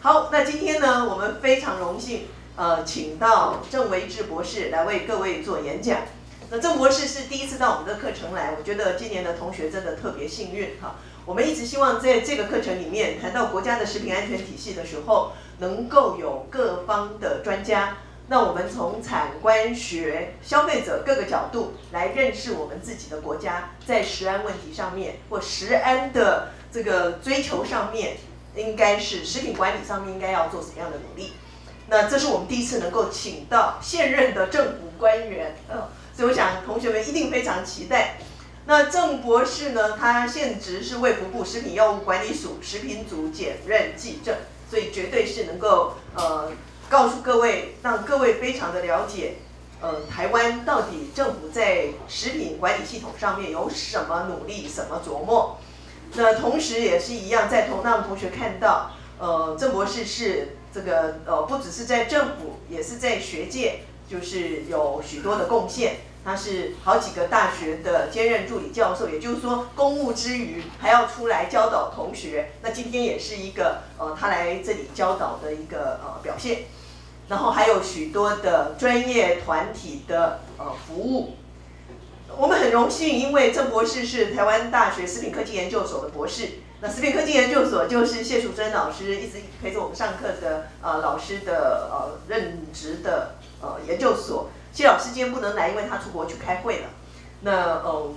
好，那今天呢，我们非常荣幸，呃，请到郑维志博士来为各位做演讲。那郑博士是第一次到我们的课程来，我觉得今年的同学真的特别幸运哈。我们一直希望在这个课程里面谈到国家的食品安全体系的时候，能够有各方的专家。那我们从产官学、消费者各个角度来认识我们自己的国家在食安问题上面或食安的这个追求上面。应该是食品管理上面应该要做什么样的努力？那这是我们第一次能够请到现任的政府官员，嗯，所以我想同学们一定非常期待。那郑博士呢，他现职是卫福部食品药物管理署食品组检任技正，所以绝对是能够呃告诉各位，让各位非常的了解，呃，台湾到底政府在食品管理系统上面有什么努力，什么琢磨。那同时也是一样，在同让同学看到，呃，郑博士是这个呃，不只是在政府，也是在学界，就是有许多的贡献。他是好几个大学的兼任助理教授，也就是说，公务之余还要出来教导同学。那今天也是一个呃，他来这里教导的一个呃表现。然后还有许多的专业团体的呃服务。我们很荣幸，因为郑博士是台湾大学食品科技研究所的博士。那食品科技研究所就是谢淑珍老师一直陪着我们上课的呃老师的呃任职的呃研究所。谢老师今天不能来，因为他出国去开会了。那呃，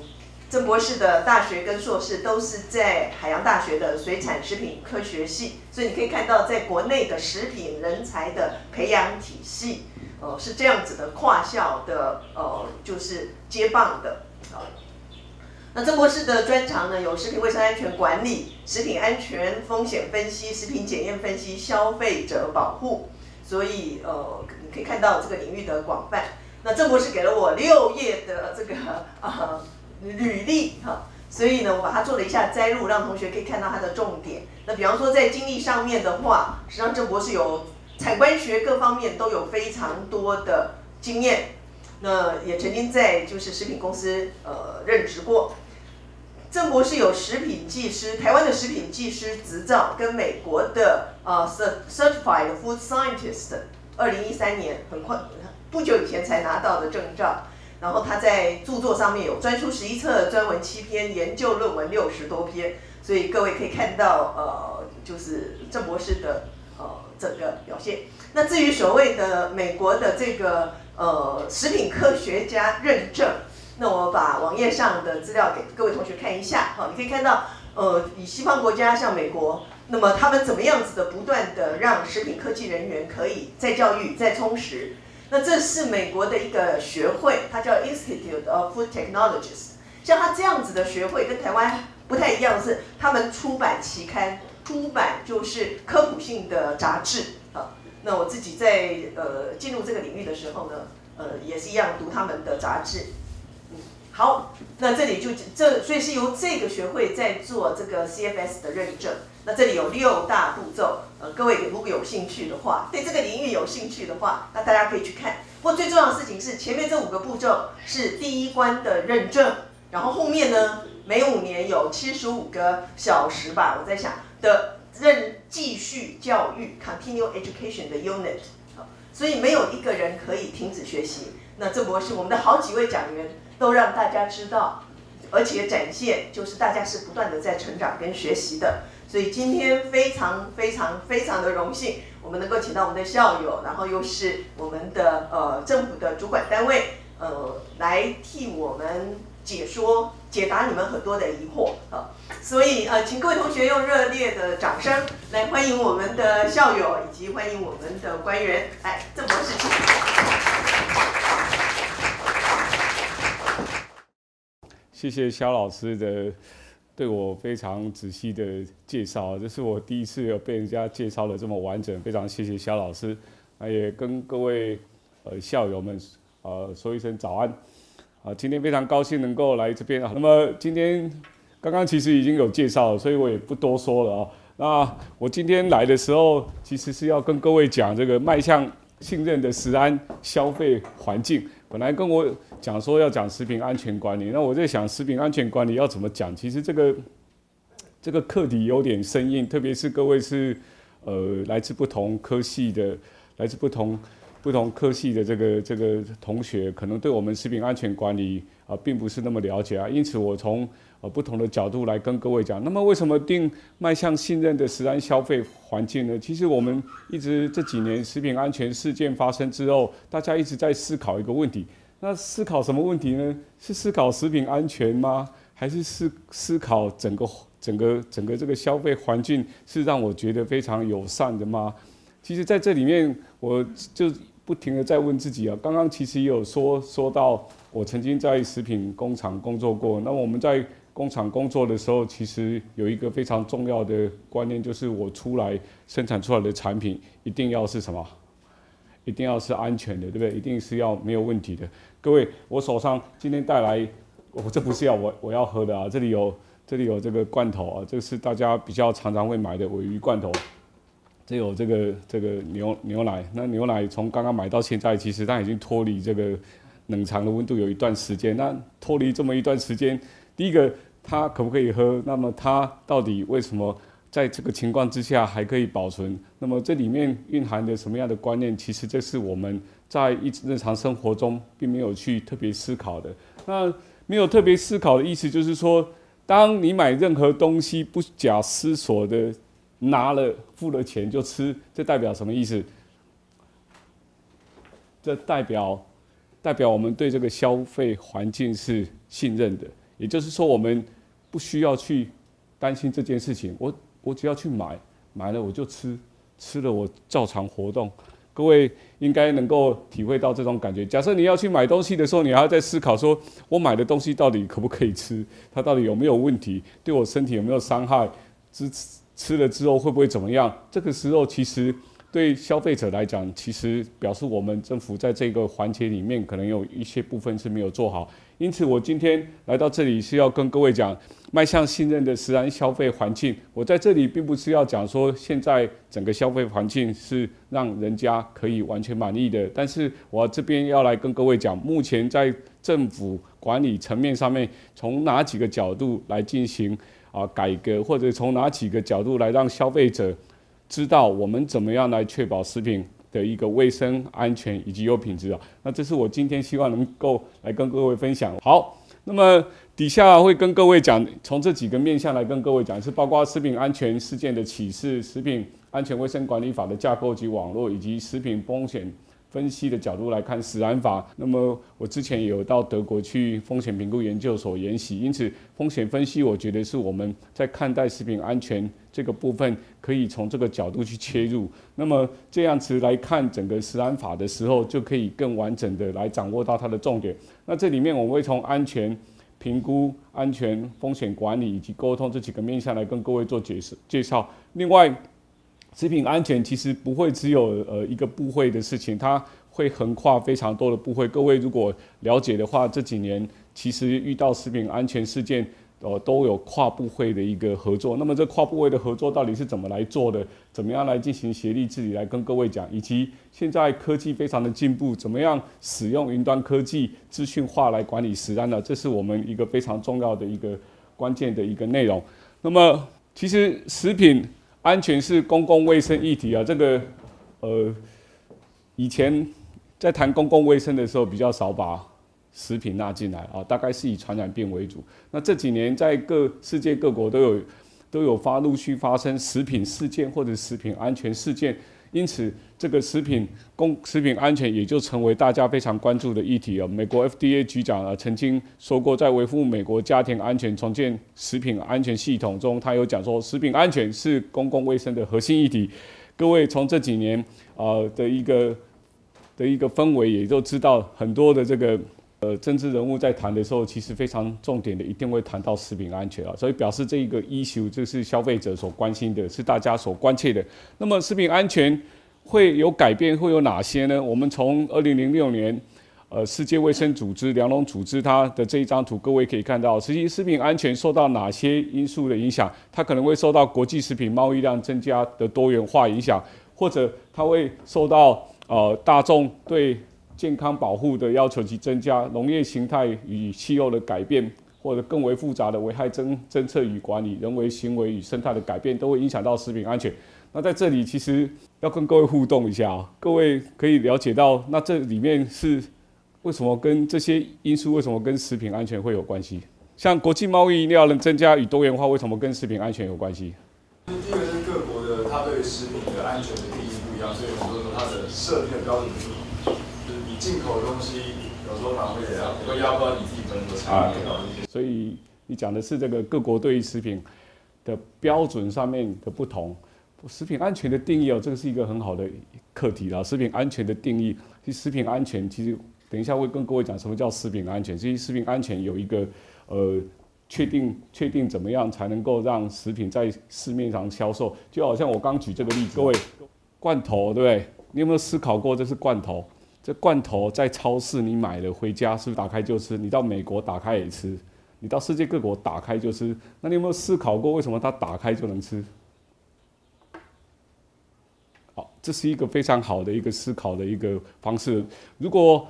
郑博士的大学跟硕士都是在海洋大学的水产食品科学系，所以你可以看到，在国内的食品人才的培养体系。呃，是这样子的跨校的，呃，就是接棒的啊。那郑博士的专长呢，有食品卫生安全管理、食品安全风险分析、食品检验分析、消费者保护。所以，呃，你可以看到这个领域的广泛。那郑博士给了我六页的这个啊 履历哈，所以呢，我把它做了一下摘录，让同学可以看到它的重点。那比方说在经历上面的话，实际上郑博士有。产官学各方面都有非常多的经验，那也曾经在就是食品公司呃任职过。郑博士有食品技师，台湾的食品技师执照，跟美国的呃 Certified Food Scientist，二零一三年很快不久以前才拿到的证照。然后他在著作上面有专书十一册，专文七篇，研究论文六十多篇，所以各位可以看到呃就是郑博士的。呃，整个表现。那至于所谓的美国的这个呃食品科学家认证，那我把网页上的资料给各位同学看一下。好，你可以看到，呃，以西方国家像美国，那么他们怎么样子的不断的让食品科技人员可以再教育、再充实。那这是美国的一个学会，它叫 Institute of Food Technologies。像它这样子的学会跟台湾不太一样，是他们出版期刊。出版就是科普性的杂志啊。那我自己在呃进入这个领域的时候呢，呃也是一样读他们的杂志。好，那这里就这，所以是由这个学会在做这个 CFS 的认证。那这里有六大步骤，呃，各位如果有兴趣的话，对这个领域有兴趣的话，那大家可以去看。不过最重要的事情是，前面这五个步骤是第一关的认证，然后后面呢，每五年有七十五个小时吧，我在想。的任继续教育 （continue education） 的 unit，所以没有一个人可以停止学习。那郑博士，我们的好几位讲员都让大家知道，而且展现就是大家是不断的在成长跟学习的。所以今天非常非常非常的荣幸，我们能够请到我们的校友，然后又是我们的呃政府的主管单位，呃，来替我们解说、解答你们很多的疑惑啊。所以呃，请各位同学用热烈的掌声来欢迎我们的校友，以及欢迎我们的官员。来，郑博士，谢谢肖老师的对我非常仔细的介绍，这是我第一次有被人家介绍的这么完整，非常谢谢肖老师。那也跟各位呃校友们呃说一声早安。啊，今天非常高兴能够来这边啊。那么今天。刚刚其实已经有介绍了，所以我也不多说了啊。那我今天来的时候，其实是要跟各位讲这个迈向信任的食安消费环境。本来跟我讲说要讲食品安全管理，那我在想食品安全管理要怎么讲？其实这个这个课题有点生硬，特别是各位是呃来自不同科系的，来自不同不同科系的这个这个同学，可能对我们食品安全管理啊并不是那么了解啊。因此我从呃不同的角度来跟各位讲。那么为什么定迈向信任的食安消费环境呢？其实我们一直这几年食品安全事件发生之后，大家一直在思考一个问题。那思考什么问题呢？是思考食品安全吗？还是思思考整个？整个整个这个消费环境是让我觉得非常友善的吗？其实，在这里面，我就不停的在问自己啊。刚刚其实也有说说到，我曾经在食品工厂工作过。那我们在工厂工作的时候，其实有一个非常重要的观念，就是我出来生产出来的产品一定要是什么？一定要是安全的，对不对？一定是要没有问题的。各位，我手上今天带来，我这不是要我我要喝的啊，这里有。这里有这个罐头啊，这个是大家比较常常会买的尾鱼罐头。这有这个这个牛牛奶，那牛奶从刚刚买到现在，其实它已经脱离这个冷藏的温度有一段时间。那脱离这么一段时间，第一个它可不可以喝？那么它到底为什么在这个情况之下还可以保存？那么这里面蕴含的什么样的观念？其实这是我们在一日常生活中并没有去特别思考的。那没有特别思考的意思就是说。当你买任何东西不假思索的拿了付了钱就吃，这代表什么意思？这代表代表我们对这个消费环境是信任的，也就是说我们不需要去担心这件事情。我我只要去买，买了我就吃，吃了我照常活动。各位应该能够体会到这种感觉。假设你要去买东西的时候，你还要在思考：说我买的东西到底可不可以吃？它到底有没有问题？对我身体有没有伤害？吃吃了之后会不会怎么样？这个时候，其实对消费者来讲，其实表示我们政府在这个环节里面可能有一些部分是没有做好。因此，我今天来到这里是要跟各位讲。迈向信任的实然消费环境，我在这里并不是要讲说现在整个消费环境是让人家可以完全满意的，但是我这边要来跟各位讲，目前在政府管理层面上面，从哪几个角度来进行啊改革，或者从哪几个角度来让消费者知道我们怎么样来确保食品的一个卫生安全以及有品质啊？那这是我今天希望能够来跟各位分享。好，那么。底下会跟各位讲，从这几个面向来跟各位讲，是包括食品安全事件的启示、食品安全卫生管理法的架构及网络，以及食品风险分析的角度来看食安法。那么我之前也有到德国去风险评估研究所研习，因此风险分析我觉得是我们在看待食品安全这个部分，可以从这个角度去切入。那么这样子来看整个食安法的时候，就可以更完整的来掌握到它的重点。那这里面我会从安全。评估安全风险管理以及沟通这几个面向来跟各位做解释介绍。另外，食品安全其实不会只有呃一个部会的事情，它会横跨非常多的部会。各位如果了解的话，这几年其实遇到食品安全事件。呃，都有跨部会的一个合作。那么这跨部会的合作到底是怎么来做的？怎么样来进行协力治理？来跟各位讲，以及现在科技非常的进步，怎么样使用云端科技、资讯化来管理食安呢？这是我们一个非常重要的一个关键的一个内容。那么，其实食品安全是公共卫生议题啊。这个呃，以前在谈公共卫生的时候比较少把。食品纳进来啊，大概是以传染病为主。那这几年在各世界各国都有都有发陆续发生食品事件或者食品安全事件，因此这个食品公食品安全也就成为大家非常关注的议题啊。美国 FDA 局长啊曾经说过，在维护美国家庭安全、重建食品安全系统中，他有讲说，食品安全是公共卫生的核心议题。各位从这几年啊的一个的一个氛围，也就知道很多的这个。呃，政治人物在谈的时候，其实非常重点的，一定会谈到食品安全啊，所以表示这一个 issue 就是消费者所关心的，是大家所关切的。那么食品安全会有改变，会有哪些呢？我们从二零零六年，呃世界卫生组织、粮农组织它的这一张图，各位可以看到，实际食品安全受到哪些因素的影响？它可能会受到国际食品贸易量增加的多元化影响，或者它会受到呃大众对健康保护的要求及增加，农业形态与气候的改变。或者更为复杂的危害政政策与管理、人为行为与生态的改变，都会影响到食品安全。那在这里，其实要跟各位互动一下啊，各位可以了解到，那这里面是为什么跟这些因素为什么跟食品安全会有关系？像国际贸易量能增加与多元化，为什么跟食品安全有关系？第一个是各国的它对食品的安全的定义不一样，所以很多时候它的设定的标准。进口的东西，有时候可能会怎样，会压迫到你自己本土产品的一些。所以你讲的是这个各国对于食品的标准上面的不同，食品安全的定义哦，这个是一个很好的课题啦。食品安全的定义，其实食品安全其实等一下会跟各位讲什么叫食品安全。其实食品安全有一个呃确定确定怎么样才能够让食品在市面上销售，就好像我刚举这个例子，各位罐头对不对？你有没有思考过这是罐头？这罐头在超市你买了回家是不是打开就吃？你到美国打开也吃。你到世界各国打开就吃，那你有没有思考过为什么它打开就能吃？好，这是一个非常好的一个思考的一个方式。如果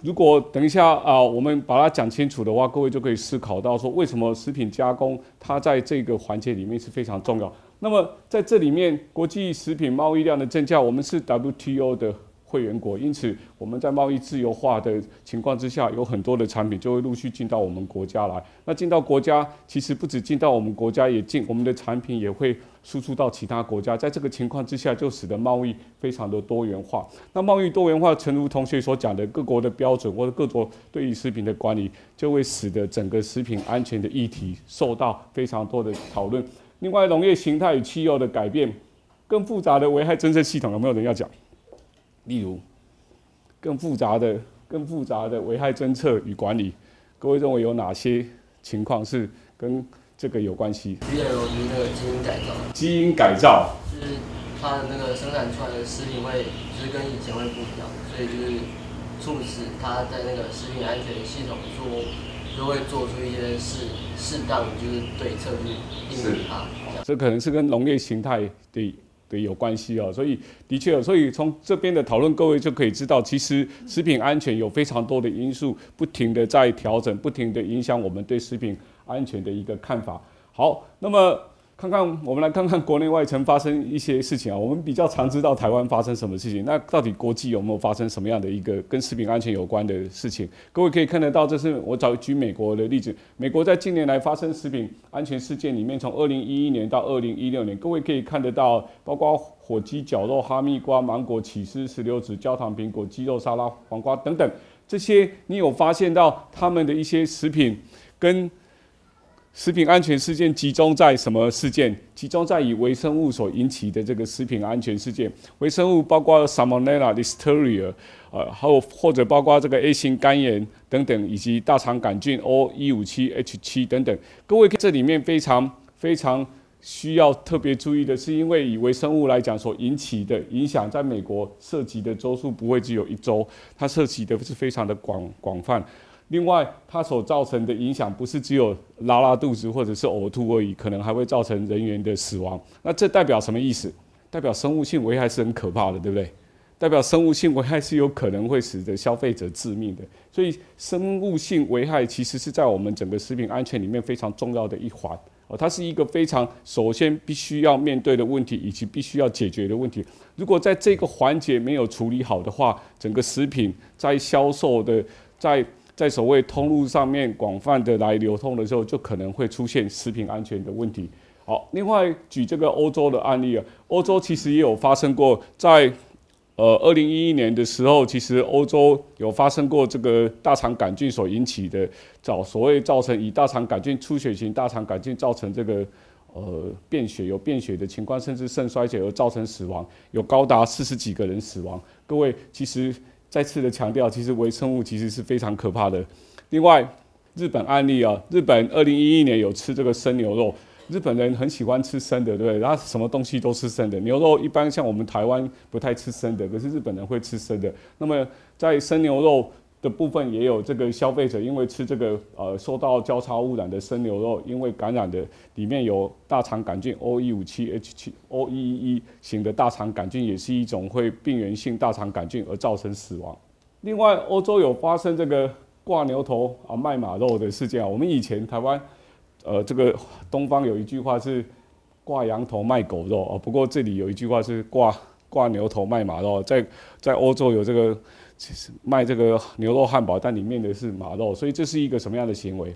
如果等一下啊，我们把它讲清楚的话，各位就可以思考到说，为什么食品加工它在这个环节里面是非常重要。那么在这里面，国际食品贸易量的增加，我们是 WTO 的。会员国，因此我们在贸易自由化的情况之下，有很多的产品就会陆续进到我们国家来。那进到国家，其实不止进到我们国家，也进我们的产品也会输出到其他国家。在这个情况之下，就使得贸易非常的多元化。那贸易多元化，诚如同学所讲的，各国的标准或者各国对于食品的管理，就会使得整个食品安全的议题受到非常多的讨论。另外，农业形态与气候的改变，更复杂的危害侦测系统，有没有人要讲？例如，更复杂的、更复杂的危害侦测与管理，各位认为有哪些情况是跟这个有关系？比较容易那个基因改造。基因改造就是它的那个生产出来的食品会，就是跟以前会不一样，所以就是促使它在那个食品安全系统做，就会做出一些适适当就是对策去应对它。这可能是跟农业形态的。对，有关系哦，所以的确，所以从这边的讨论，各位就可以知道，其实食品安全有非常多的因素，不停的在调整，不停的影响我们对食品安全的一个看法。好，那么。看看，我们来看看国内外曾发生一些事情啊。我们比较常知道台湾发生什么事情，那到底国际有没有发生什么样的一个跟食品安全有关的事情？各位可以看得到，这是我找举美国的例子。美国在近年来发生食品安全事件里面，从二零一一年到二零一六年，各位可以看得到，包括火鸡绞肉、哈密瓜、芒果、起司、石榴籽、焦糖苹果、鸡肉沙拉、黄瓜等等，这些你有发现到他们的一些食品跟。食品安全事件集中在什么事件？集中在以微生物所引起的这个食品安全事件。微生物包括 Salmonella、Listeria，呃，还有或者包括这个 A 型肝炎等等，以及大肠杆菌 O 一五七 H 七等等。各位这里面非常非常需要特别注意的是，因为以微生物来讲所引起的影响，在美国涉及的州数不会只有一州，它涉及的是非常的广广泛。另外，它所造成的影响不是只有拉拉肚子或者是呕吐而已，可能还会造成人员的死亡。那这代表什么意思？代表生物性危害是很可怕的，对不对？代表生物性危害是有可能会使得消费者致命的。所以，生物性危害其实是在我们整个食品安全里面非常重要的一环哦，它是一个非常首先必须要面对的问题，以及必须要解决的问题。如果在这个环节没有处理好的话，整个食品在销售的在在所谓通路上面广泛的来流通的时候，就可能会出现食品安全的问题。好，另外举这个欧洲的案例啊，欧洲其实也有发生过，在呃二零一一年的时候，其实欧洲有发生过这个大肠杆菌所引起的，造所谓造成以大肠杆菌出血型大肠杆菌造成这个呃便血有便血的情况，甚至肾衰竭而造成死亡，有高达四十几个人死亡。各位其实。再次的强调，其实微生物其实是非常可怕的。另外，日本案例啊，日本二零一一年有吃这个生牛肉，日本人很喜欢吃生的，对不对？然后什么东西都吃生的，牛肉一般像我们台湾不太吃生的，可是日本人会吃生的。那么在生牛肉。的部分也有这个消费者因为吃这个呃受到交叉污染的生牛肉，因为感染的里面有大肠杆菌 O 一五七 H 七 O 一一一型的大肠杆菌，也是一种会病原性大肠杆菌而造成死亡。另外，欧洲有发生这个挂牛头啊卖马肉的事件啊。我们以前台湾呃这个东方有一句话是挂羊头卖狗肉啊，不过这里有一句话是挂挂牛头卖马肉，在在欧洲有这个。其实卖这个牛肉汉堡，但里面的是马肉，所以这是一个什么样的行为？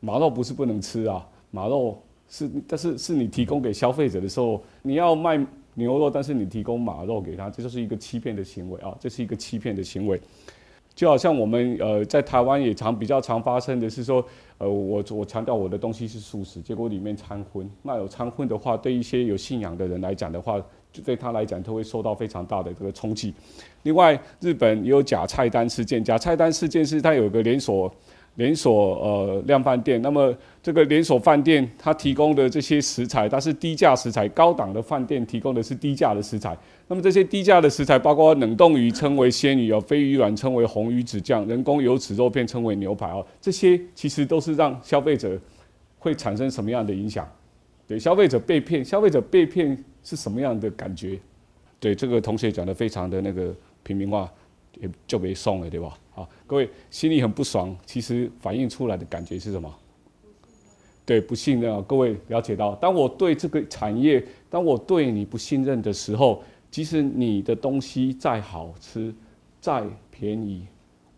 马肉不是不能吃啊，马肉是，但是是你提供给消费者的时候，你要卖牛肉，但是你提供马肉给他，这就是一个欺骗的行为啊，这是一个欺骗的行为。就好像我们呃在台湾也常比较常发生的是说，呃我我强调我的东西是素食，结果里面掺荤，那有掺荤的话，对一些有信仰的人来讲的话。就对他来讲，他会受到非常大的这个冲击。另外，日本也有假菜单事件。假菜单事件是它有个连锁连锁呃量饭店，那么这个连锁饭店它提供的这些食材，它是低价食材，高档的饭店提供的是低价的食材。那么这些低价的食材包括冷冻鱼称为鲜鱼哦，飞鱼卵称为红鱼子酱，人工油脂肉片称为牛排哦，这些其实都是让消费者会产生什么样的影响？对，消费者被骗，消费者被骗。是什么样的感觉？对这个同学讲的非常的那个平民化，也就没送了，对吧？啊，各位心里很不爽，其实反映出来的感觉是什么？对，不信任啊。各位了解到，当我对这个产业，当我对你不信任的时候，即使你的东西再好吃、再便宜，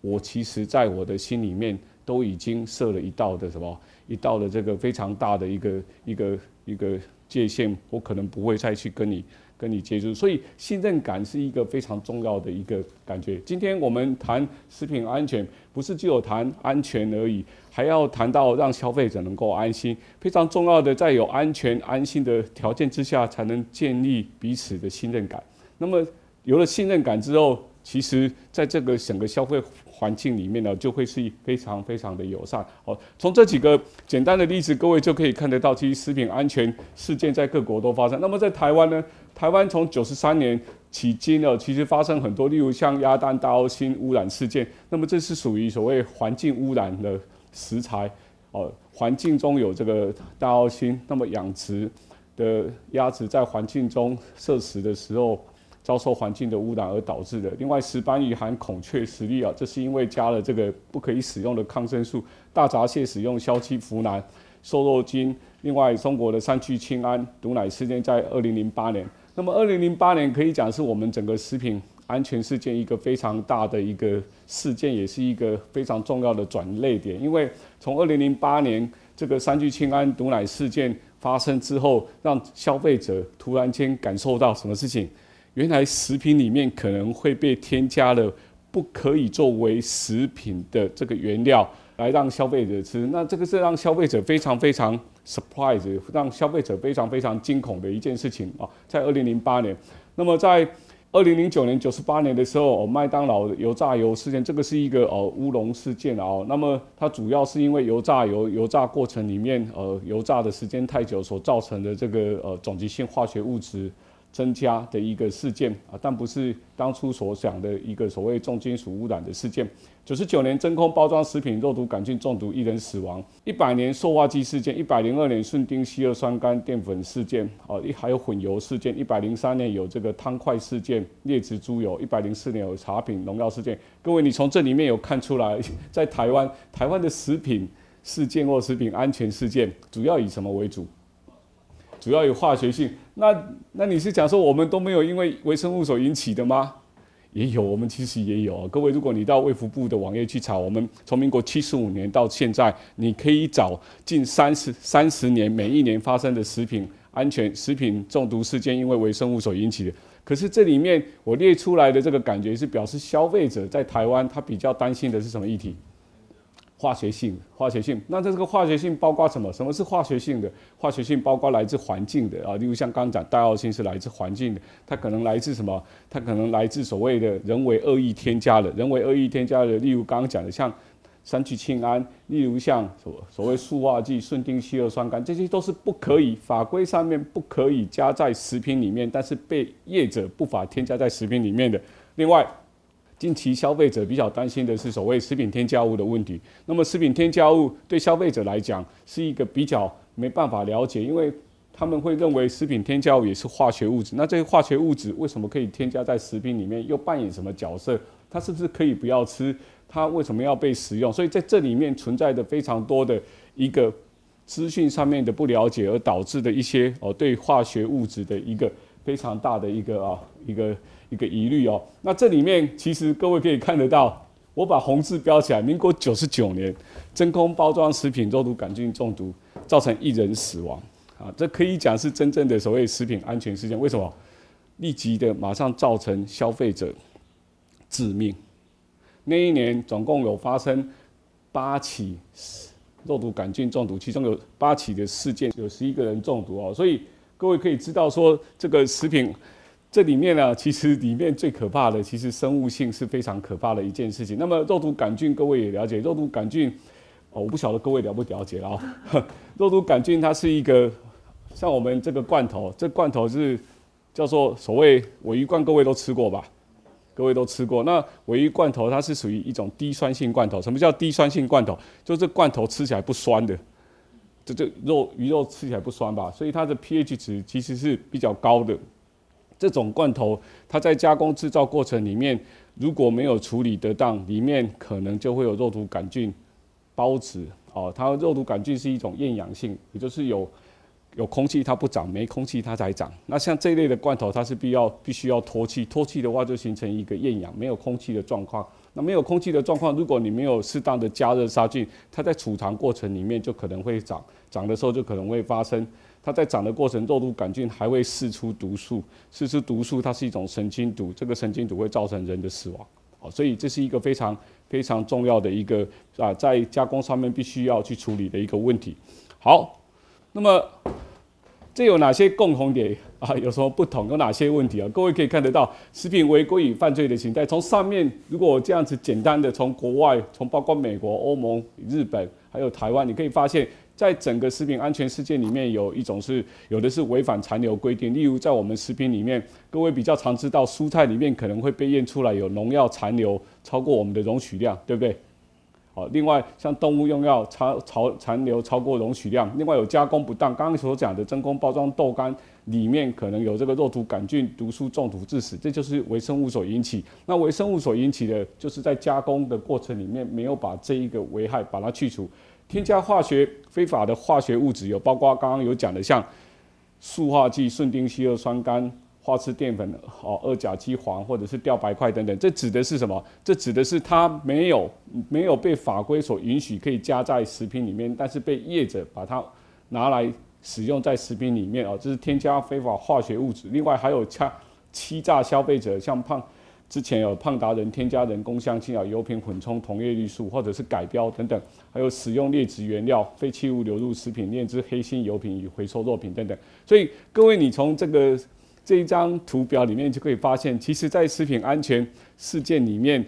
我其实在我的心里面都已经设了一道的什么？一道的这个非常大的一个一个一个。界限，我可能不会再去跟你跟你接触，所以信任感是一个非常重要的一个感觉。今天我们谈食品安全，不是只有谈安全而已，还要谈到让消费者能够安心。非常重要的，在有安全安心的条件之下，才能建立彼此的信任感。那么有了信任感之后，其实在这个整个消费。环境里面呢，就会是非常非常的友善。好，从这几个简单的例子，各位就可以看得到，其实食品安全事件在各国都发生。那么在台湾呢，台湾从九十三年起今呢，其实发生很多，例如像鸭蛋大奥星污染事件。那么这是属于所谓环境污染的食材哦，环境中有这个大奥星，那么养殖的鸭子在环境中摄食的时候。遭受环境的污染而导致的。另外，石斑鱼含孔雀石粒啊，这是因为加了这个不可以使用的抗生素。大闸蟹使用硝基呋喃、瘦肉精。另外，中国的三聚氰胺毒奶事件在二零零八年。那么，二零零八年可以讲是我们整个食品安全事件一个非常大的一个事件，也是一个非常重要的转捩点。因为从二零零八年这个三聚氰胺毒奶事件发生之后，让消费者突然间感受到什么事情？原来食品里面可能会被添加了不可以作为食品的这个原料来让消费者吃，那这个是让消费者非常非常 surprise，让消费者非常非常惊恐的一件事情啊！在二零零八年，那么在二零零九年九十八年的时候，麦当劳油炸油事件，这个是一个呃乌龙事件啊。那么它主要是因为油炸油油炸过程里面呃油炸的时间太久所造成的这个呃总极性化学物质。增加的一个事件啊，但不是当初所想的一个所谓重金属污染的事件。九十九年真空包装食品肉毒杆菌中毒，一人死亡。一百年塑化剂事件，一百零二年顺丁烯二酸甘淀粉事件，啊，一还有混油事件。一百零三年有这个汤块事件，劣质猪油。一百零四年有茶品农药事件。各位，你从这里面有看出来，在台湾，台湾的食品事件或食品安全事件，主要以什么为主？主要有化学性。那那你是讲说我们都没有因为微生物所引起的吗？也有，我们其实也有啊。各位，如果你到卫福部的网页去查，我们从民国七十五年到现在，你可以找近三十三十年每一年发生的食品安全、食品中毒事件，因为微生物所引起的。可是这里面我列出来的这个感觉是表示消费者在台湾他比较担心的是什么议题？化学性，化学性，那这个化学性包括什么？什么是化学性的？化学性包括来自环境的啊，例如像刚刚讲代奥性是来自环境的，它可能来自什么？它可能来自所谓的人为恶意添加的，人为恶意添加的，例如刚刚讲的像三聚氰胺，例如像所所谓塑化剂顺丁烯二酸甘，这些都是不可以，法规上面不可以加在食品里面，但是被业者不法添加在食品里面的。另外，近期消费者比较担心的是所谓食品添加物的问题。那么食品添加物对消费者来讲是一个比较没办法了解，因为他们会认为食品添加物也是化学物质。那这些化学物质为什么可以添加在食品里面，又扮演什么角色？它是不是可以不要吃？它为什么要被食用？所以在这里面存在的非常多的一个资讯上面的不了解，而导致的一些哦对化学物质的一个非常大的一个啊一个。一个疑虑哦，那这里面其实各位可以看得到，我把红字标起来，民国九十九年真空包装食品肉毒杆菌中毒，造成一人死亡，啊，这可以讲是真正的所谓食品安全事件。为什么？立即的马上造成消费者致命。那一年总共有发生八起肉毒杆菌中毒，其中有八起的事件，有十一个人中毒哦。所以各位可以知道说，这个食品。这里面呢，其实里面最可怕的，其实生物性是非常可怕的一件事情。那么肉毒杆菌，各位也了解，肉毒杆菌，哦，我不晓得各位了不了解啊。肉毒杆菌它是一个，像我们这个罐头，这罐头是叫做所谓尾鱼罐，各位都吃过吧？各位都吃过。那尾鱼罐头它是属于一种低酸性罐头。什么叫低酸性罐头？就是罐头吃起来不酸的，这这肉鱼肉吃起来不酸吧？所以它的 pH 值其实是比较高的。这种罐头，它在加工制造过程里面，如果没有处理得当，里面可能就会有肉毒杆菌孢子。哦，它肉毒杆菌是一种厌氧性，也就是有有空气它不长，没空气它才长。那像这类的罐头，它是必要必须要脱气，脱气的话就形成一个厌氧、没有空气的状况。那没有空气的状况，如果你没有适当的加热杀菌，它在储藏过程里面就可能会长，长的时候就可能会发生。它在长的过程，肉毒杆菌还会释出毒素，释出毒素，它是一种神经毒，这个神经毒会造成人的死亡。好，所以这是一个非常非常重要的一个啊，在加工上面必须要去处理的一个问题。好，那么这有哪些共同点 啊？有什么不同？有哪些问题啊？各位可以看得到，食品违规与犯罪的形态。从上面，如果这样子简单的从国外，从包括美国、欧盟、日本还有台湾，你可以发现。在整个食品安全事件里面，有一种是有的是违反残留规定，例如在我们食品里面，各位比较常知道，蔬菜里面可能会被验出来有农药残留超过我们的容许量，对不对？好，另外像动物用药超超残留超过容许量，另外有加工不当，刚刚所讲的真空包装豆干里面可能有这个肉毒杆菌毒素中毒致死，这就是微生物所引起。那微生物所引起的，就是在加工的过程里面没有把这一个危害把它去除。添加化学非法的化学物质有包括刚刚有讲的，像塑化剂、顺丁烯二酸酐、化质淀粉、哦二甲基黄或者是吊白块等等。这指的是什么？这指的是它没有没有被法规所允许可以加在食品里面，但是被业者把它拿来使用在食品里面哦，这是添加非法化学物质。另外还有欺欺诈消费者，像胖。之前有胖达人添加人工香精啊、油品混充同叶绿素，或者是改标等等，还有使用劣质原料、废弃物流入食品链之黑心油品与回收肉品等等。所以各位，你从这个这一张图表里面就可以发现，其实在食品安全事件里面。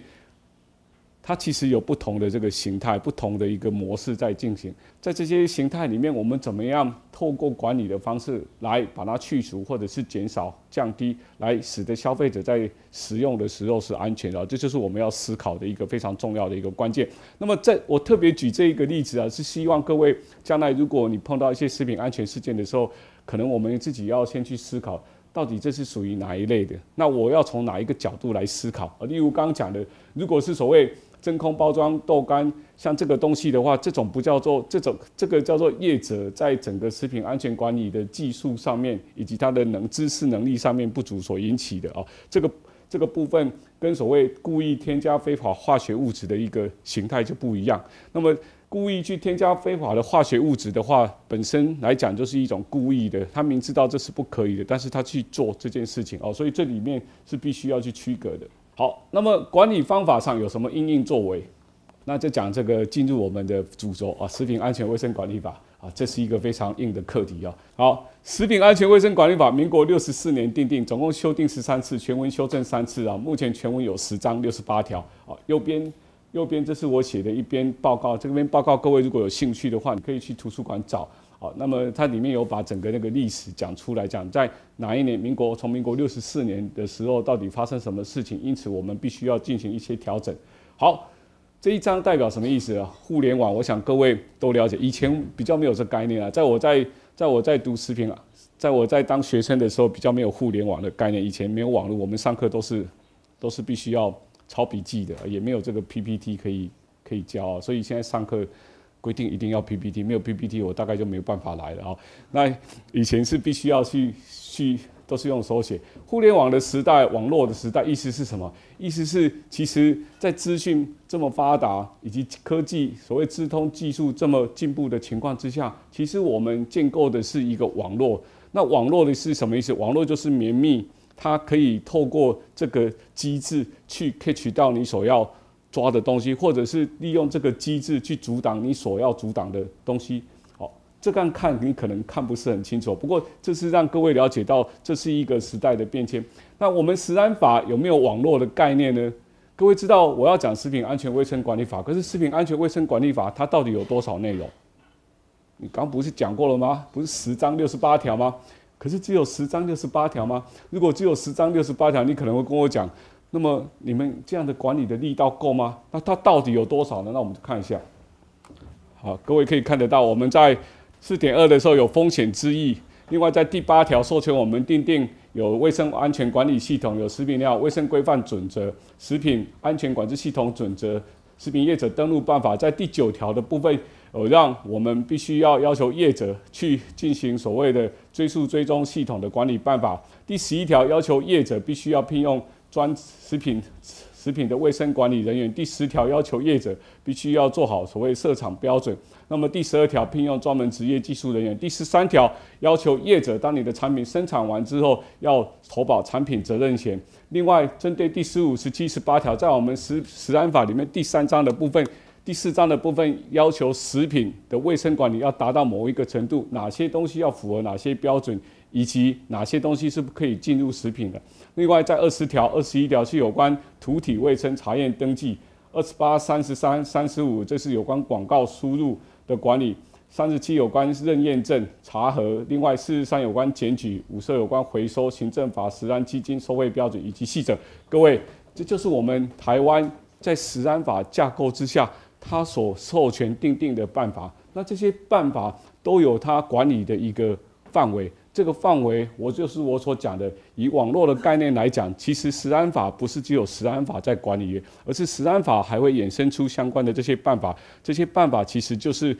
它其实有不同的这个形态，不同的一个模式在进行。在这些形态里面，我们怎么样透过管理的方式来把它去除，或者是减少、降低，来使得消费者在使用的时候是安全的？这就是我们要思考的一个非常重要的一个关键。那么，在我特别举这一个例子啊，是希望各位将来如果你碰到一些食品安全事件的时候，可能我们自己要先去思考，到底这是属于哪一类的？那我要从哪一个角度来思考？例如刚刚讲的，如果是所谓真空包装豆干，像这个东西的话，这种不叫做这种，这个叫做业者在整个食品安全管理的技术上面，以及他的能知识能力上面不足所引起的哦。这个这个部分跟所谓故意添加非法化学物质的一个形态就不一样。那么故意去添加非法的化学物质的话，本身来讲就是一种故意的，他明知道这是不可以的，但是他去做这件事情哦，所以这里面是必须要去区隔的。好，那么管理方法上有什么应应作为？那就讲这个进入我们的主轴啊，食品安全卫生管理法啊，这是一个非常硬的课题啊。好，食品安全卫生管理法，民国六十四年订定，总共修订十三次，全文修正三次啊。目前全文有十章六十八条啊。右边右边这是我写的一篇报告，这边报告各位如果有兴趣的话，你可以去图书馆找好，那么它里面有把整个那个历史讲出来，讲在哪一年，民国从民国六十四年的时候到底发生什么事情，因此我们必须要进行一些调整。好，这一章代表什么意思啊？互联网，我想各位都了解，以前比较没有这概念啊，在我在在我在读食品啊，在我在当学生的时候比较没有互联网的概念，以前没有网络，我们上课都是都是必须要抄笔记的，也没有这个 PPT 可以可以教，所以现在上课。规定一定要 PPT，没有 PPT 我大概就没有办法来了啊。那以前是必须要去去都是用手写。互联网的时代，网络的时代，意思是什么？意思是其实在资讯这么发达，以及科技所谓智通技术这么进步的情况之下，其实我们建构的是一个网络。那网络的是什么意思？网络就是绵密，它可以透过这个机制去 catch 到你所要。抓的东西，或者是利用这个机制去阻挡你所要阻挡的东西。好，这样看你可能看不是很清楚。不过这是让各位了解到这是一个时代的变迁。那我们食安法有没有网络的概念呢？各位知道我要讲食品安全卫生管理法，可是食品安全卫生管理法它到底有多少内容？你刚不是讲过了吗？不是十章六十八条吗？可是只有十章六十八条吗？如果只有十章六十八条，你可能会跟我讲。那么你们这样的管理的力道够吗？那它到底有多少呢？那我们就看一下。好，各位可以看得到，我们在四点二的时候有风险之意。另外，在第八条授权我们订定有卫生安全管理系统、有食品料卫生规范准则、食品安全管制系统准则、食品业者登录办法。在第九条的部分，呃，让我们必须要要求业者去进行所谓的追溯追踪系统的管理办法。第十一条要求业者必须要聘用。专食品食品的卫生管理人员第十条要求业者必须要做好所谓设厂标准。那么第十二条聘用专门职业技术人员。第十三条要求业者当你的产品生产完之后要投保产品责任险。另外，针对第十五、十七、十八条，在我们食食安法里面第三章的部分、第四章的部分要求食品的卫生管理要达到某一个程度，哪些东西要符合哪些标准，以及哪些东西是不可以进入食品的。另外，在二十条、二十一条是有关土体卫生查验登记；二十八、三十三、三十五，这是有关广告输入的管理；三十七有关认验证查核；另外四十三有关检举；五十有关回收行政法食安基金收费标准以及细则。各位，这就是我们台湾在食安法架构之下，它所授权定定的办法。那这些办法都有它管理的一个范围。这个范围，我就是我所讲的，以网络的概念来讲，其实食安法不是只有食安法在管理，而是食安法还会衍生出相关的这些办法。这些办法其实就是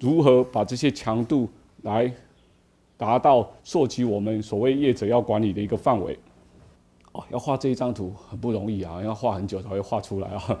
如何把这些强度来达到溯及我们所谓业者要管理的一个范围。哦，要画这一张图很不容易啊，要画很久才会画出来啊。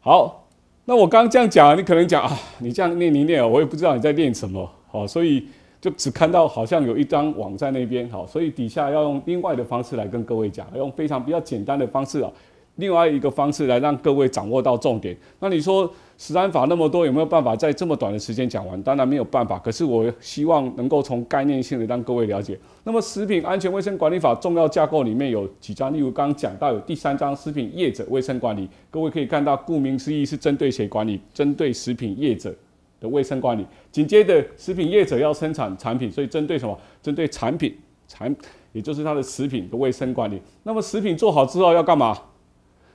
好，那我刚刚这样讲，你可能讲啊，你这样念一念，我也不知道你在念什么。好，所以。就只看到好像有一张网在那边，好，所以底下要用另外的方式来跟各位讲，用非常比较简单的方式啊，另外一个方式来让各位掌握到重点。那你说食安法那么多，有没有办法在这么短的时间讲完？当然没有办法，可是我希望能够从概念性的让各位了解。那么食品安全卫生管理法重要架构里面有几章，例如刚刚讲到有第三章食品业者卫生管理，各位可以看到，顾名思义是针对谁管理？针对食品业者。的卫生管理，紧接着食品业者要生产产品，所以针对什么？针对产品产，也就是它的食品的卫生管理。那么食品做好之后要干嘛？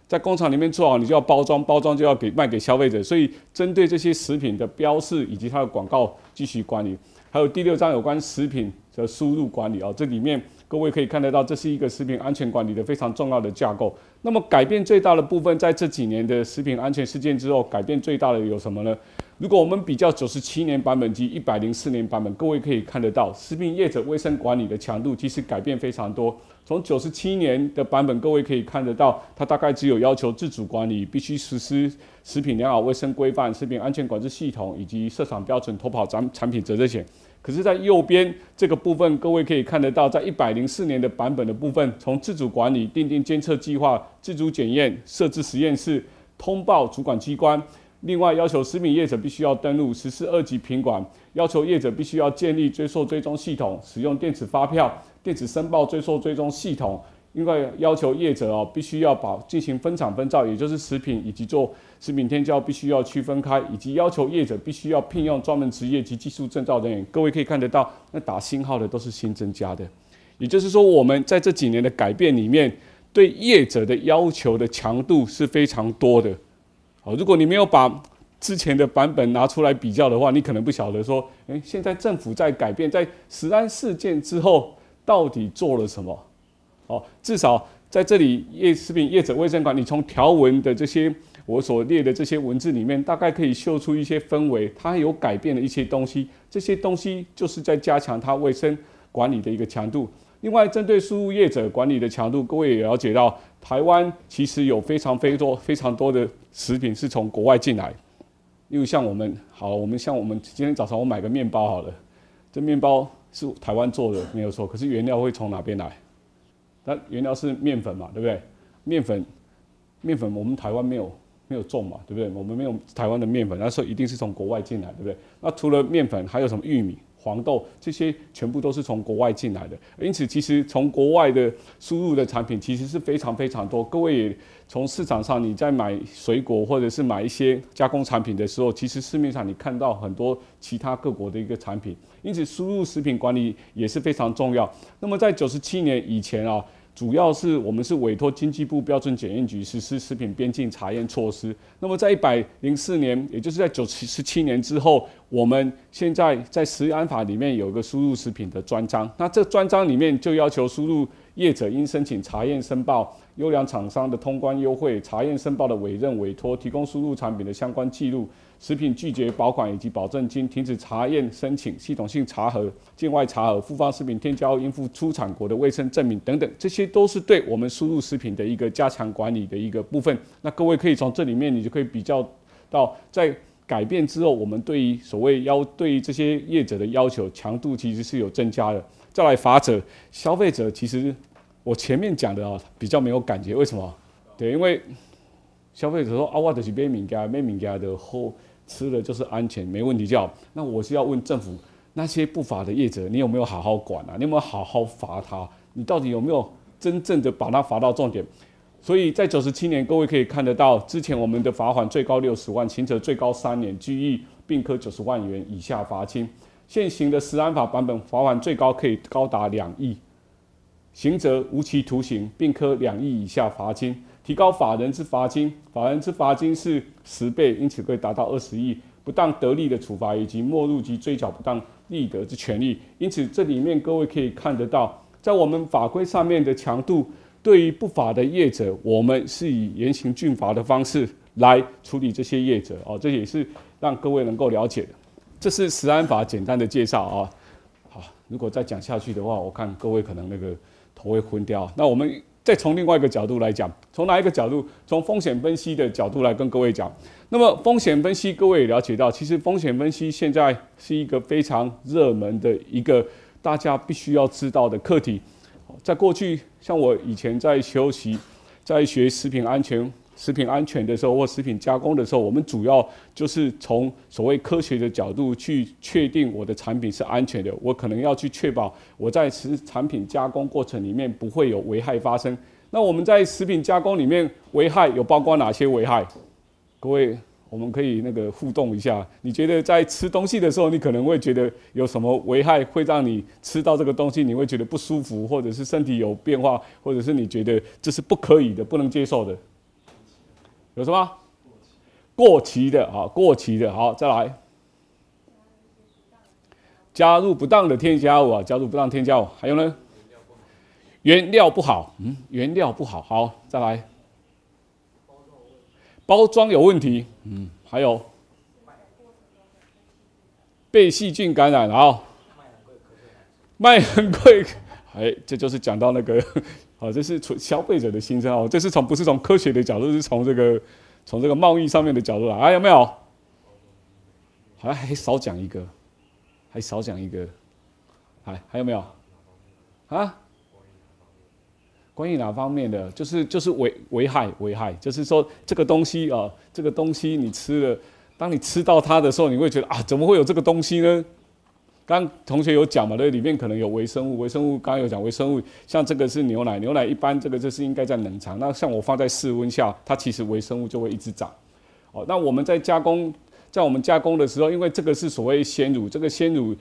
在工厂里面做好，你就要包装，包装就要给卖给消费者。所以针对这些食品的标示以及它的广告继续管理。还有第六章有关食品的输入管理啊，这里面各位可以看得到，这是一个食品安全管理的非常重要的架构。那么改变最大的部分，在这几年的食品安全事件之后，改变最大的有什么呢？如果我们比较九十七年版本及一百零四年版本，各位可以看得到，食品业者卫生管理的强度其实改变非常多。从九十七年的版本，各位可以看得到，它大概只有要求自主管理，必须实施食品良好卫生规范、食品安全管制系统以及市场标准、投保产产品责任险。可是，在右边这个部分，各位可以看得到，在一百零四年的版本的部分，从自主管理、订定监测计划、自主检验、设置实验室、通报主管机关。另外，要求食品业者必须要登录实施二级品管，要求业者必须要建立追溯追踪系统，使用电子发票、电子申报追溯追踪系统，另外要求业者哦，必须要把进行分厂分造，也就是食品以及做食品添加必须要区分开，以及要求业者必须要聘用专门职业及技术证照人员。各位可以看得到，那打星号的都是新增加的，也就是说，我们在这几年的改变里面，对业者的要求的强度是非常多的。如果你没有把之前的版本拿出来比较的话，你可能不晓得说，诶，现在政府在改变，在食安事件之后到底做了什么？哦，至少在这里，业食品业者卫生管理从条文的这些我所列的这些文字里面，大概可以嗅出一些氛围，它有改变的一些东西。这些东西就是在加强它卫生管理的一个强度。另外，针对输入业者管理的强度，各位也了解到，台湾其实有非常非多非常多的食品是从国外进来。因为像我们，好，我们像我们今天早上我买个面包好了，这面包是台湾做的没有错，可是原料会从哪边来？那原料是面粉嘛，对不对？面粉，面粉我们台湾没有没有种嘛，对不对？我们没有台湾的面粉，那时候一定是从国外进来，对不对？那除了面粉，还有什么玉米、黄豆这些，全部都是从国外进来的。因此，其实从国外的输入的产品其实是非常非常多。各位也从市场上你在买水果或者是买一些加工产品的时候，其实市面上你看到很多其他各国的一个产品。因此，输入食品管理也是非常重要。那么，在九十七年以前啊，主要是我们是委托经济部标准检验局实施食品边境查验措施。那么，在一百零四年，也就是在九七十七年之后，我们现在在食安法里面有一个输入食品的专章。那这专章里面就要求输入业者应申请查验申报。优良厂商的通关优惠、查验申报的委任委托、提供输入产品的相关记录、食品拒绝保管以及保证金、停止查验申请、系统性查核、境外查核、复方食品添加物应付出产国的卫生证明等等，这些都是对我们输入食品的一个加强管理的一个部分。那各位可以从这里面，你就可以比较到，在改变之后，我们对于所谓要对于这些业者的要求强度其实是有增加的。再来，法者、消费者其实。我前面讲的啊，比较没有感觉，为什么？对，因为消费者说啊，我就是买物件，买物件的后吃了就是安全，没问题就好。那我是要问政府，那些不法的业者，你有没有好好管啊？你有没有好好罚他？你到底有没有真正的把他罚到重点？所以在九十七年，各位可以看得到，之前我们的罚款最高六十万，轻则最高三年拘役，并科九十万元以下罚金。现行的食安法版本，罚款最高可以高达两亿。刑责无期徒刑，并科两亿以下罚金，提高法人之罚金，法人之罚金是十倍，因此可以达到二十亿。不当得利的处罚以及没入及追缴不当利得之权利，因此这里面各位可以看得到，在我们法规上面的强度，对于不法的业者，我们是以严刑峻法的方式来处理这些业者哦，这也是让各位能够了解的。这是食安法简单的介绍啊。好，如果再讲下去的话，我看各位可能那个。头会昏掉。那我们再从另外一个角度来讲，从哪一个角度？从风险分析的角度来跟各位讲。那么风险分析，各位也了解到，其实风险分析现在是一个非常热门的一个大家必须要知道的课题。在过去，像我以前在休息，在学食品安全。食品安全的时候，或食品加工的时候，我们主要就是从所谓科学的角度去确定我的产品是安全的。我可能要去确保我在食产品加工过程里面不会有危害发生。那我们在食品加工里面，危害有包括哪些危害？各位，我们可以那个互动一下。你觉得在吃东西的时候，你可能会觉得有什么危害会让你吃到这个东西，你会觉得不舒服，或者是身体有变化，或者是你觉得这是不可以的、不能接受的？有什么过期的啊？过期的，好，再来加入不当的添加物啊！加入不当添加物，还有呢？原料不好，嗯，原料不好，好，再来包装有问题，嗯，还有被细菌感染，好，卖很贵，哎，这就是讲到那个。啊，这是从消费者的心声哦，这是从不是从科学的角度，是从这个从这个贸易上面的角度来啊，有没有？好像还少讲一个，还少讲一个，还还有没有？啊？关于哪方面的？就是就是危危害危害，就是说这个东西啊，这个东西你吃了，当你吃到它的时候，你会觉得啊，怎么会有这个东西呢？刚同学有讲嘛，对，里面可能有微生物，微生物刚刚有讲微生物，像这个是牛奶，牛奶一般这个就是应该在冷藏，那像我放在室温下，它其实微生物就会一直长。哦，那我们在加工，在我们加工的时候，因为这个是所谓鲜乳，这个鲜乳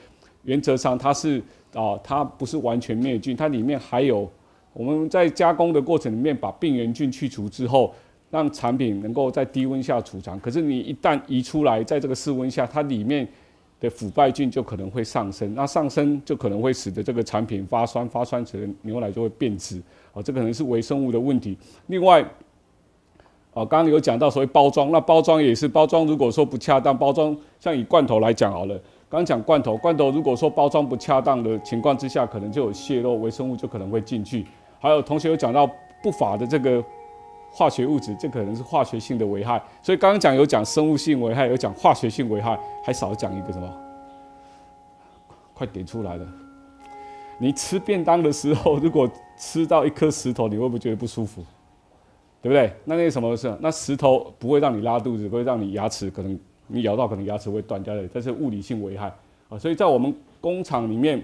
原则上它是啊，它不是完全灭菌，它里面还有我们在加工的过程里面把病原菌去除之后，让产品能够在低温下储藏。可是你一旦移出来，在这个室温下，它里面的腐败菌就可能会上升，那上升就可能会使得这个产品发酸，发酸使得牛奶就会变质，哦，这可能是微生物的问题。另外，哦，刚刚有讲到所谓包装，那包装也是包装，如果说不恰当，包装像以罐头来讲好了，刚讲罐头，罐头如果说包装不恰当的情况之下，可能就有泄漏，微生物就可能会进去。还有同学有讲到不法的这个。化学物质，这可能是化学性的危害。所以刚刚讲有讲生物性危害，有讲化学性危害，还少讲一个什么？快点出来了！你吃便当的时候，如果吃到一颗石头，你会不会觉得不舒服？对不对？那那什么事？那石头不会让你拉肚子，不会让你牙齿可能你咬到可能牙齿会断掉的，这是物理性危害啊。所以在我们工厂里面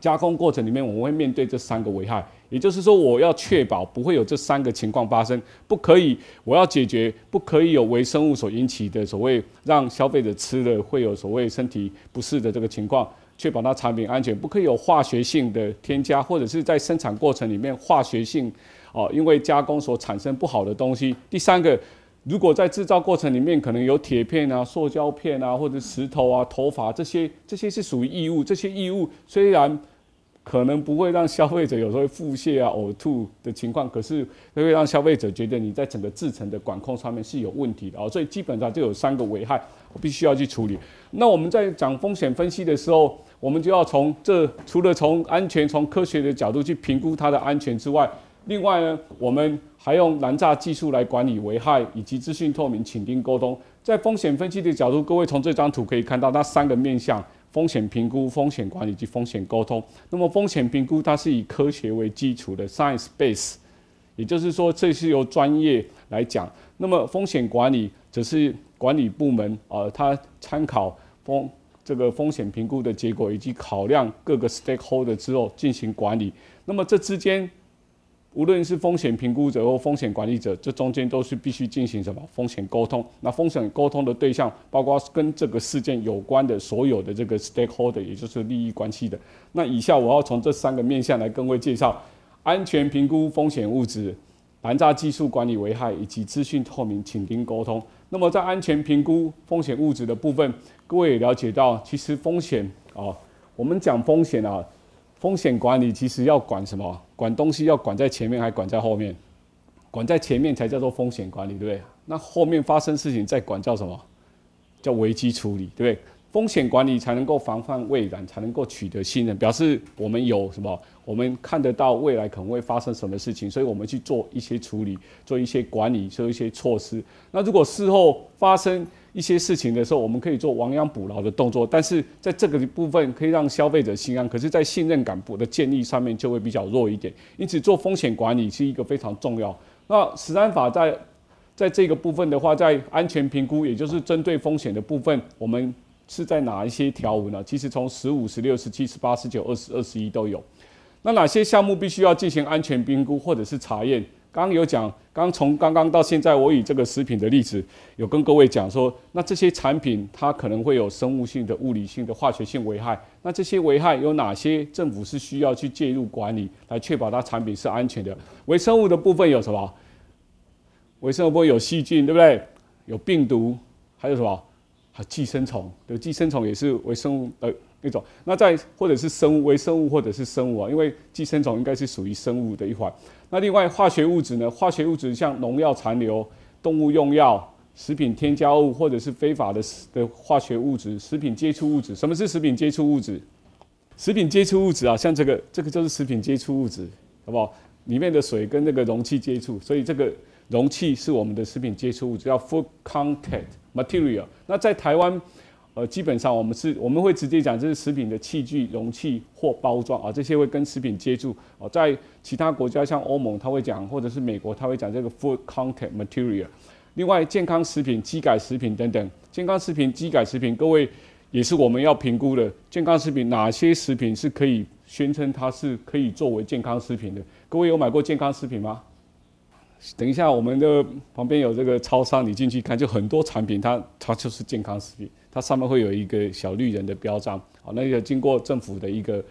加工过程里面，我们会面对这三个危害。也就是说，我要确保不会有这三个情况发生，不可以，我要解决不可以有微生物所引起的所谓让消费者吃了会有所谓身体不适的这个情况，确保它产品安全，不可以有化学性的添加，或者是在生产过程里面化学性哦，因为加工所产生不好的东西。第三个，如果在制造过程里面可能有铁片啊、塑胶片啊，或者石头啊、头发这些，这些是属于异物，这些异物虽然。可能不会让消费者有时候腹泻啊、呕吐的情况，可是会让消费者觉得你在整个制程的管控上面是有问题的啊，所以基本上就有三个危害，我必须要去处理。那我们在讲风险分析的时候，我们就要从这除了从安全、从科学的角度去评估它的安全之外，另外呢，我们还用拦炸技术来管理危害以及资讯透明、倾听沟通。在风险分析的角度，各位从这张图可以看到那三个面向。风险评估、风险管理及风险沟通。那么，风险评估它是以科学为基础的 （science base），也就是说，这是由专业来讲。那么，风险管理则是管理部门啊，它参考风这个风险评估的结果，以及考量各个 stakeholder 之后进行管理。那么，这之间。无论是风险评估者或风险管理者，这中间都是必须进行什么风险沟通？那风险沟通的对象包括跟这个事件有关的所有的这个 stakeholder，也就是利益关系的。那以下我要从这三个面向来跟各位介绍：安全评估风险物质、拦炸技术管理危害以及资讯透明、倾听沟通。那么在安全评估风险物质的部分，各位也了解到，其实风险啊，我们讲风险啊。风险管理其实要管什么？管东西要管在前面还管在后面？管在前面才叫做风险管理，对不对？那后面发生事情再管叫什么？叫危机处理，对不对？风险管理才能够防范未然，才能够取得信任，表示我们有什么？我们看得到未来可能会发生什么事情，所以我们去做一些处理，做一些管理，做一些措施。那如果事后发生，一些事情的时候，我们可以做亡羊补牢的动作，但是在这个部分可以让消费者心安。可是，在信任感补的建立上面就会比较弱一点。因此，做风险管理是一个非常重要。那十三法在在这个部分的话，在安全评估，也就是针对风险的部分，我们是在哪一些条文呢？其实从十五、十六、十七、十八、十九、二十二、十一都有。那哪些项目必须要进行安全评估或者是查验？刚有讲，刚从刚刚到现在，我以这个食品的例子，有跟各位讲说，那这些产品它可能会有生物性的、物理性的、化学性危害。那这些危害有哪些？政府是需要去介入管理，来确保它产品是安全的。微生物的部分有什么？微生物部有细菌，对不对？有病毒，还有什么？还有寄生虫。对，寄生虫也是微生物的那种。那在或者是生物微生物或者是生物啊，因为寄生虫应该是属于生物的一环。那另外化学物质呢？化学物质像农药残留、动物用药、食品添加物或者是非法的的化学物质、食品接触物质。什么是食品接触物质？食品接触物质啊，像这个，这个就是食品接触物质，好不好？里面的水跟那个容器接触，所以这个容器是我们的食品接触物质，叫 food contact material。那在台湾。呃，基本上我们是我们会直接讲，这是食品的器具、容器或包装啊，这些会跟食品接触哦。在其他国家，像欧盟，他会讲，或者是美国，他会讲这个 food contact material。另外，健康食品、机改食品等等，健康食品、机改食品，各位也是我们要评估的健康食品，哪些食品是可以宣称它是可以作为健康食品的？各位有买过健康食品吗？等一下，我们的旁边有这个超商，你进去看，就很多产品，它它就是健康食品，它上面会有一个小绿人的标章，好，那个经过政府的一个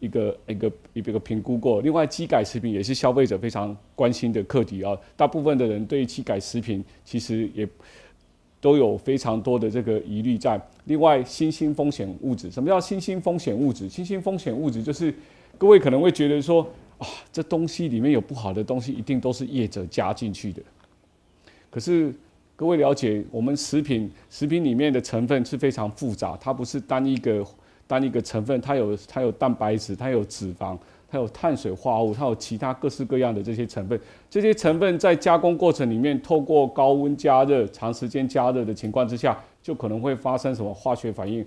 一个一个一个评估过。另外，机改食品也是消费者非常关心的课题啊，大部分的人对机改食品其实也都有非常多的这个疑虑在。另外，新兴风险物质，什么叫新兴风险物质？新兴风险物质就是各位可能会觉得说。啊，这东西里面有不好的东西，一定都是业者加进去的。可是各位了解，我们食品食品里面的成分是非常复杂，它不是单一个单一个成分，它有它有蛋白质，它有脂肪，它有碳水化合物，它有其他各式各样的这些成分。这些成分在加工过程里面，透过高温加热、长时间加热的情况之下，就可能会发生什么化学反应。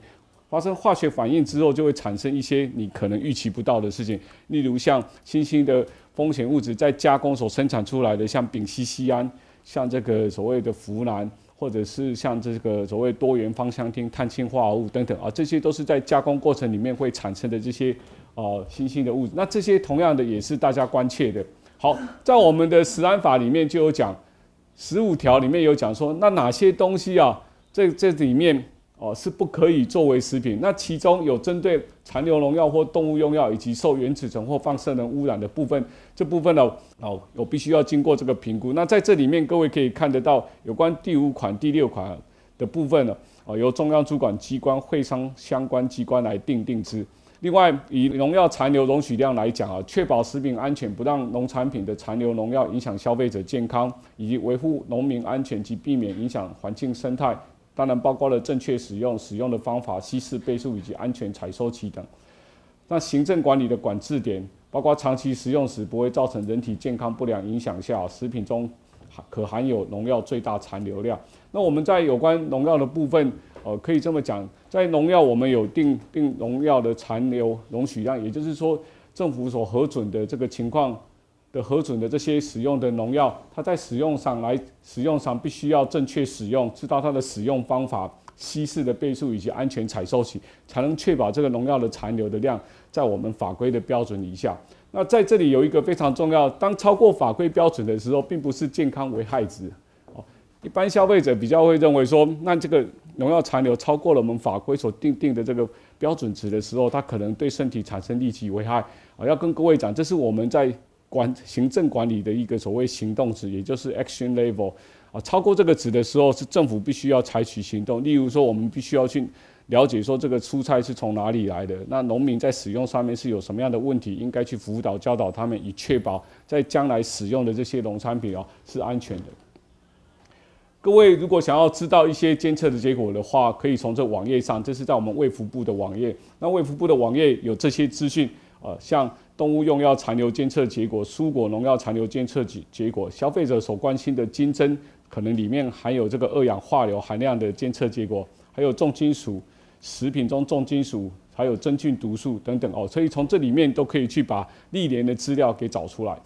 发生化学反应之后，就会产生一些你可能预期不到的事情，例如像新兴的风险物质在加工所生产出来的，像丙烯酰胺，像这个所谓的呋喃，或者是像这个所谓多元芳香烃、碳氢化合物等等啊，这些都是在加工过程里面会产生的这些呃新兴的物质。那这些同样的也是大家关切的。好，在我们的食安法里面就有讲，十五条里面有讲说，那哪些东西啊，这这里面。哦，是不可以作为食品。那其中有针对残留农药或动物用药，以及受原子层或放射能污染的部分，这部分呢，哦，我必须要经过这个评估。那在这里面，各位可以看得到有关第五款、第六款的部分呢，哦，由中央主管机关会商相关机关来定定之。另外，以农药残留容许量来讲啊，确保食品安全，不让农产品的残留农药影响消费者健康，以及维护农民安全及避免影响环境生态。当然包括了正确使用、使用的方法、稀释倍数以及安全采收期等。那行政管理的管制点，包括长期食用时不会造成人体健康不良影响下，食品中可含有农药最大残留量。那我们在有关农药的部分，呃，可以这么讲，在农药我们有定定农药的残留容许量，也就是说政府所核准的这个情况。的核准的这些使用的农药，它在使用上来使用上必须要正确使用，知道它的使用方法、稀释的倍数以及安全采收期，才能确保这个农药的残留的量在我们法规的标准以下。那在这里有一个非常重要，当超过法规标准的时候，并不是健康危害值哦。一般消费者比较会认为说，那这个农药残留超过了我们法规所定定的这个标准值的时候，它可能对身体产生立即危害啊。要跟各位讲，这是我们在管行政管理的一个所谓行动值，也就是 action level 啊，超过这个值的时候，是政府必须要采取行动。例如说，我们必须要去了解说这个蔬菜是从哪里来的，那农民在使用上面是有什么样的问题，应该去辅导教导他们，以确保在将来使用的这些农产品哦是安全的。各位如果想要知道一些监测的结果的话，可以从这网页上，这是在我们卫福部的网页。那卫福部的网页有这些资讯啊，像。动物用药残留监测结果、蔬果农药残留监测结结果、消费者所关心的金针可能里面含有这个二氧化硫含量的监测结果，还有重金属食品中重金属，还有真菌毒素等等哦，所以从这里面都可以去把历年的资料给找出来。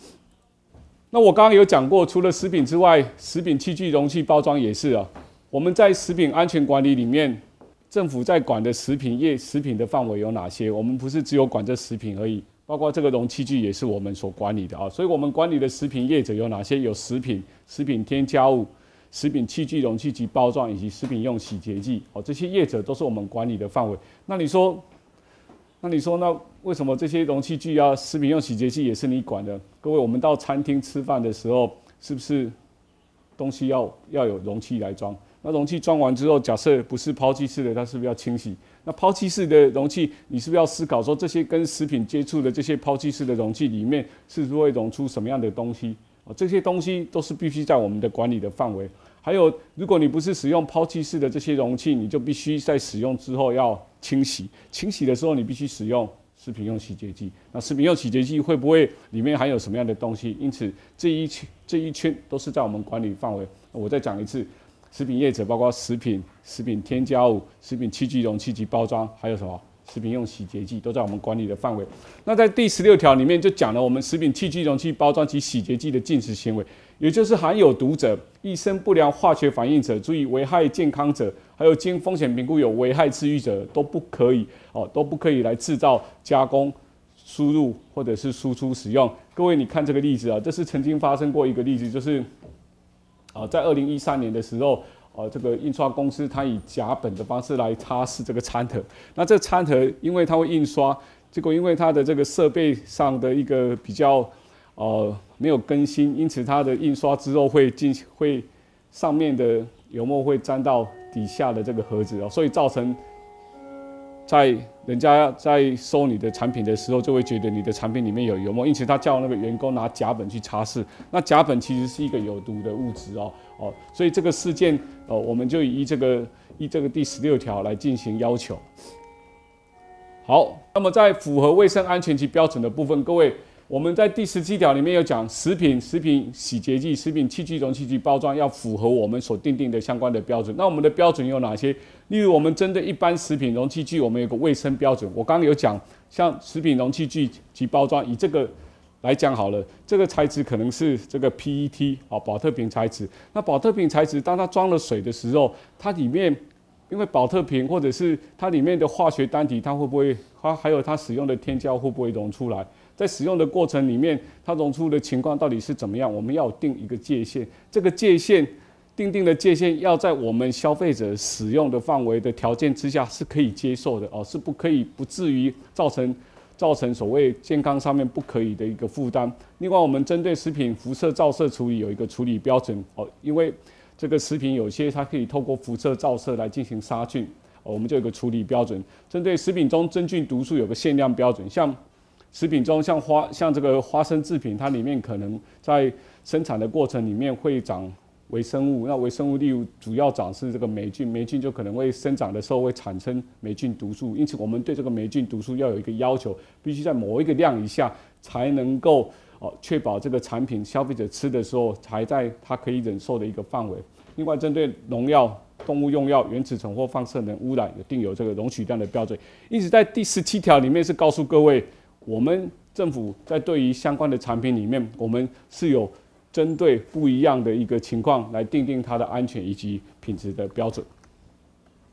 那我刚刚有讲过，除了食品之外，食品器具、容器、包装也是啊。我们在食品安全管理里面，政府在管的食品业食品的范围有哪些？我们不是只有管这食品而已。包括这个容器具也是我们所管理的啊，所以我们管理的食品业者有哪些？有食品、食品添加物、食品器具、容器及包装以及食品用洗洁剂哦，这些业者都是我们管理的范围。那你说，那你说，那为什么这些容器具啊食品用洗洁剂也是你管的？各位，我们到餐厅吃饭的时候，是不是东西要要有容器来装？那容器装完之后，假设不是抛弃式的，它是不是要清洗？那抛弃式的容器，你是不是要思考说，这些跟食品接触的这些抛弃式的容器里面，是不是会溶出什么样的东西？啊，这些东西都是必须在我们的管理的范围。还有，如果你不是使用抛弃式的这些容器，你就必须在使用之后要清洗。清洗的时候，你必须使用食品用洗洁剂。那食品用洗洁剂会不会里面含有什么样的东西？因此，这一圈这一圈都是在我们管理范围。我再讲一次。食品业者包括食品、食品添加物、食品器具容器及包装，还有什么食品用洗洁剂都在我们管理的范围。那在第十六条里面就讲了我们食品器具、容器、包装及洗洁剂的进食行为，也就是含有毒者、易生不良化学反应者、注意危害健康者，还有经风险评估有危害治愈者都不可以哦，都不可以来制造、加工、输入或者是输出使用。各位，你看这个例子啊，这是曾经发生过一个例子，就是啊，在二零一三年的时候。呃，这个印刷公司它以甲苯的方式来擦拭这个餐盒，那这餐盒因为它会印刷，结果因为它的这个设备上的一个比较呃没有更新，因此它的印刷之后会进会上面的油墨会沾到底下的这个盒子哦，所以造成。在人家在收你的产品的时候，就会觉得你的产品里面有油墨，因此他叫那个员工拿甲苯去擦拭。那甲苯其实是一个有毒的物质哦哦，所以这个事件哦，我们就以这个依这个第十六条来进行要求。好，那么在符合卫生安全及标准的部分，各位。我们在第十七条里面有讲，食品、食品洗洁剂、食品器具、容器及包装要符合我们所定定的相关的标准。那我们的标准有哪些？例如，我们针对一般食品容器具，我们有个卫生标准。我刚刚有讲，像食品容器具及包装，以这个来讲好了，这个材质可能是这个 PET 啊，保特瓶材质。那保特瓶材质，当它装了水的时候，它里面因为保特瓶或者是它里面的化学单体，它会不会它还有它使用的添加会不会溶出来？在使用的过程里面，它溶出的情况到底是怎么样？我们要定一个界限，这个界限定定的界限要在我们消费者使用的范围的条件之下是可以接受的哦，是不可以不至于造成造成所谓健康上面不可以的一个负担。另外，我们针对食品辐射照射处理有一个处理标准哦，因为这个食品有些它可以透过辐射照射来进行杀菌，我们就有个处理标准。针对食品中真菌毒素有个限量标准，像。食品中像花像这个花生制品，它里面可能在生产的过程里面会长微生物，那微生物例如主要长是这个霉菌，霉菌就可能会生长的时候会产生霉菌毒素，因此我们对这个霉菌毒素要有一个要求，必须在某一个量以下才能够哦确保这个产品消费者吃的时候才在它可以忍受的一个范围。另外针对农药、动物用药、原子虫或放射能污染，有定有这个容许量的标准。因此在第十七条里面是告诉各位。我们政府在对于相关的产品里面，我们是有针对不一样的一个情况来定定它的安全以及品质的标准。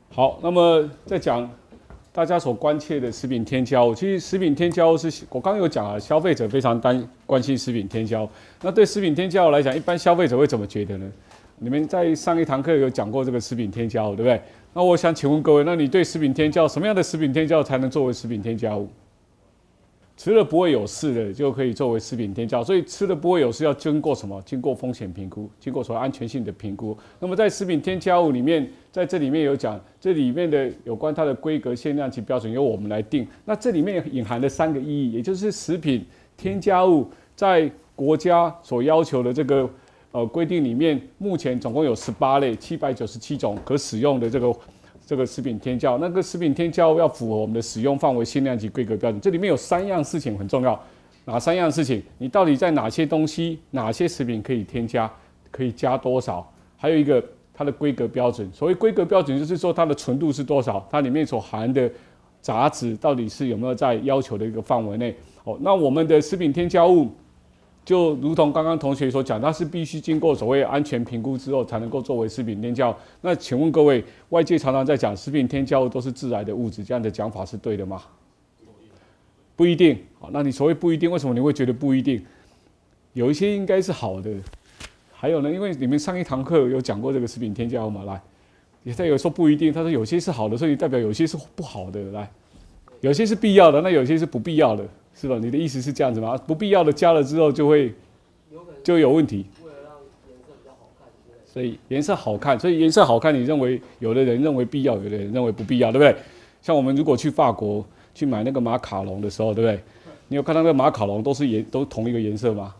好，那么再讲大家所关切的食品添加物，其实食品添加物是我刚刚有讲啊，消费者非常担关心食品添加物。那对食品添加物来讲，一般消费者会怎么觉得呢？你们在上一堂课有讲过这个食品添加物，对不对？那我想请问各位，那你对食品添加物什么样的食品添加物才能作为食品添加物？吃了不会有事的，就可以作为食品添加。所以吃了不会有事，要经过什么？经过风险评估，经过所谓安全性的评估。那么在食品添加物里面，在这里面有讲，这里面的有关它的规格、限量及标准由我们来定。那这里面隐含的三个意义，也就是食品添加物在国家所要求的这个呃规定里面，目前总共有十八类，七百九十七种可使用的这个。这个食品添加，那个食品添加要符合我们的使用范围、限量及规格标准。这里面有三样事情很重要，哪三样事情？你到底在哪些东西、哪些食品可以添加，可以加多少？还有一个它的规格标准。所谓规格标准，就是说它的纯度是多少，它里面所含的杂质到底是有没有在要求的一个范围内。哦，那我们的食品添加物。就如同刚刚同学所讲，它是必须经过所谓安全评估之后才能够作为食品添加。那请问各位，外界常常在讲食品添加物都是致癌的物质，这样的讲法是对的吗？不一定。好，那你所谓不一定，为什么你会觉得不一定？有一些应该是好的，还有呢，因为你们上一堂课有讲过这个食品添加物嘛，来，也在有说不一定，他说有些是好的，所以代表有些是不好的，来，有些是必要的，那有些是不必要的。是吧？你的意思是这样子吗？不必要的加了之后就会就有问题。为了让颜色比较好看，所以颜色好看，所以颜色好看，你认为有的人认为必要，有的人认为不必要，对不对？像我们如果去法国去买那个马卡龙的时候，对不对？你有看到那个马卡龙都是颜都同一个颜色吗？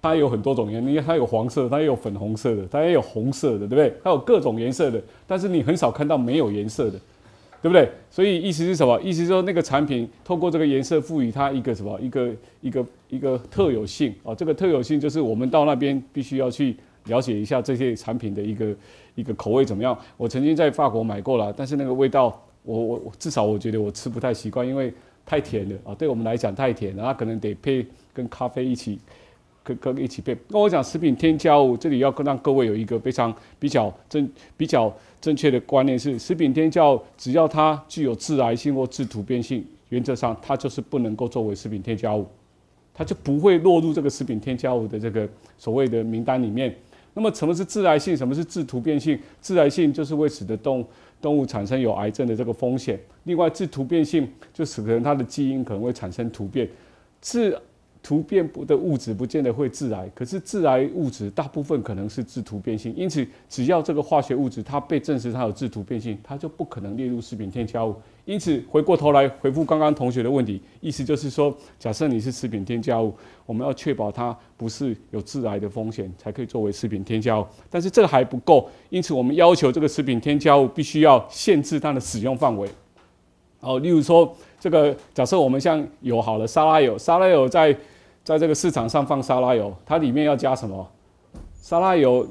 它有很多种颜，你看它有黄色，它也有粉红色的，它也有红色的，对不对？它有各种颜色的，但是你很少看到没有颜色的。对不对？所以意思是什么？意思是说那个产品透过这个颜色赋予它一个什么？一个一个一个特有性啊！这个特有性就是我们到那边必须要去了解一下这些产品的一个一个口味怎么样。我曾经在法国买过了，但是那个味道我我我至少我觉得我吃不太习惯，因为太甜了啊，对我们来讲太甜了，它可能得配跟咖啡一起。跟跟一起变。那我讲食品添加物，这里要让各位有一个非常比较正比较正确的观念是：食品添加物只要它具有致癌性或致突变性，原则上它就是不能够作为食品添加物，它就不会落入这个食品添加物的这个所谓的名单里面。那么什么是致癌性？什么是致突变性？致癌性就是会使得动动物产生有癌症的这个风险。另外，致突变性就使得它的基因可能会产生突变。致突变不的物质不见得会致癌，可是致癌物质大部分可能是致突变性，因此只要这个化学物质它被证实它有致突变性，它就不可能列入食品添加物。因此回过头来回复刚刚同学的问题，意思就是说，假设你是食品添加物，我们要确保它不是有致癌的风险，才可以作为食品添加物。但是这个还不够，因此我们要求这个食品添加物必须要限制它的使用范围。哦，例如说这个假设我们像有好了，沙拉油，沙拉油在在这个市场上放沙拉油，它里面要加什么？沙拉油，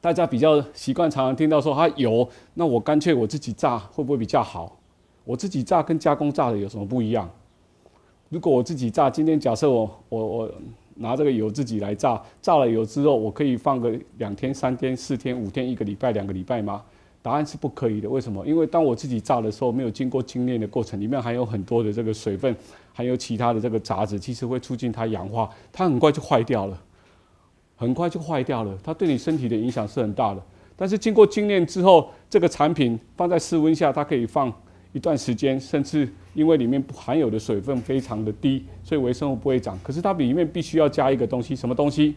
大家比较习惯常常听到说它油，那我干脆我自己炸会不会比较好？我自己炸跟加工炸的有什么不一样？如果我自己炸，今天假设我我我拿这个油自己来炸，炸了油之后，我可以放个两天、三天、四天、五天、一个礼拜、两个礼拜吗？答案是不可以的。为什么？因为当我自己炸的时候，没有经过精炼的过程，里面还有很多的这个水分。还有其他的这个杂质，其实会促进它氧化，它很快就坏掉了，很快就坏掉了。它对你身体的影响是很大的。但是经过精炼之后，这个产品放在室温下，它可以放一段时间，甚至因为里面含有的水分非常的低，所以微生物不会长。可是它里面必须要加一个东西，什么东西？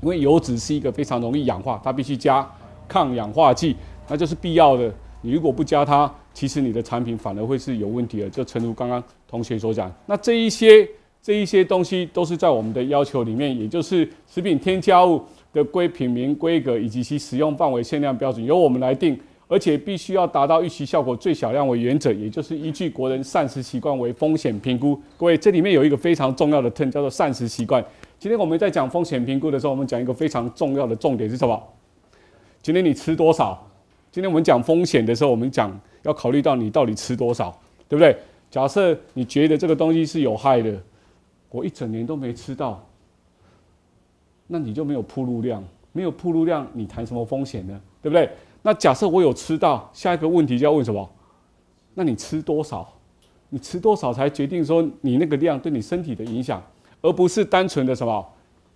因为油脂是一个非常容易氧化，它必须加抗氧化剂，那就是必要的。你如果不加它，其实你的产品反而会是有问题的。就诚如刚刚同学所讲，那这一些这一些东西都是在我们的要求里面，也就是食品添加物的规品名规格以及其使用范围限量标准由我们来定，而且必须要达到预期效果最小量为原则，也就是依据国人膳食习惯为风险评估。各位，这里面有一个非常重要的 term 叫做膳食习惯。今天我们在讲风险评估的时候，我们讲一个非常重要的重点是什么？今天你吃多少？今天我们讲风险的时候，我们讲要考虑到你到底吃多少，对不对？假设你觉得这个东西是有害的，我一整年都没吃到，那你就没有铺路量，没有铺路量，你谈什么风险呢？对不对？那假设我有吃到，下一个问题就要问什么？那你吃多少？你吃多少才决定说你那个量对你身体的影响，而不是单纯的什么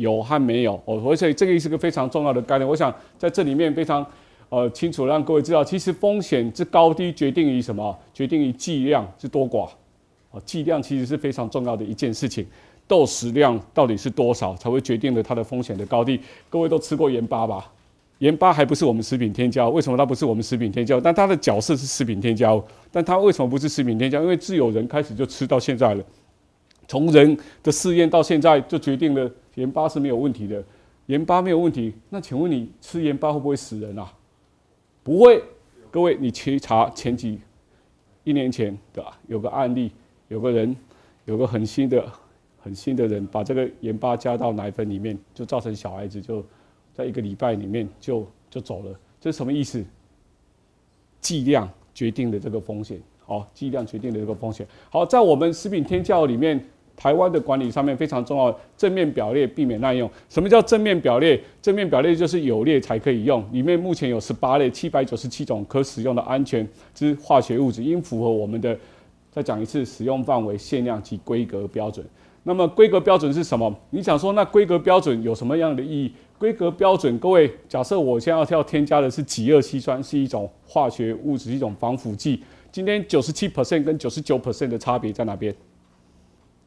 有和没有。哦，所以这个是个非常重要的概念。我想在这里面非常。呃，清楚让各位知道，其实风险之高低决定于什么？决定于剂量之多寡。啊，剂量其实是非常重要的一件事情。豆食量到底是多少，才会决定了它的风险的高低。各位都吃过盐巴吧？盐巴还不是我们食品添加？为什么它不是我们食品添加？但它的角色是食品添加物，但它为什么不是食品添加？因为自有人开始就吃到现在了。从人的试验到现在，就决定了盐巴是没有问题的。盐巴没有问题，那请问你吃盐巴会不会死人啊？不会，各位，你去查前几一年前对吧？有个案例，有个人，有个很新的、很新的人，把这个盐巴加到奶粉里面，就造成小孩子就在一个礼拜里面就就走了。这是什么意思？剂量决定的这个风险，好，剂量决定的这个风险。好，在我们食品添加里面。台湾的管理上面非常重要，正面表列避免滥用。什么叫正面表列？正面表列就是有列才可以用。里面目前有十八类七百九十七种可使用的安全之化学物质，应符合我们的再讲一次使用范围、限量及规格标准。那么规格标准是什么？你想说那规格标准有什么样的意义？规格标准，各位，假设我现在要添加的是己二烯酸，是一种化学物质，一种防腐剂。今天九十七 percent 跟九十九 percent 的差别在哪边？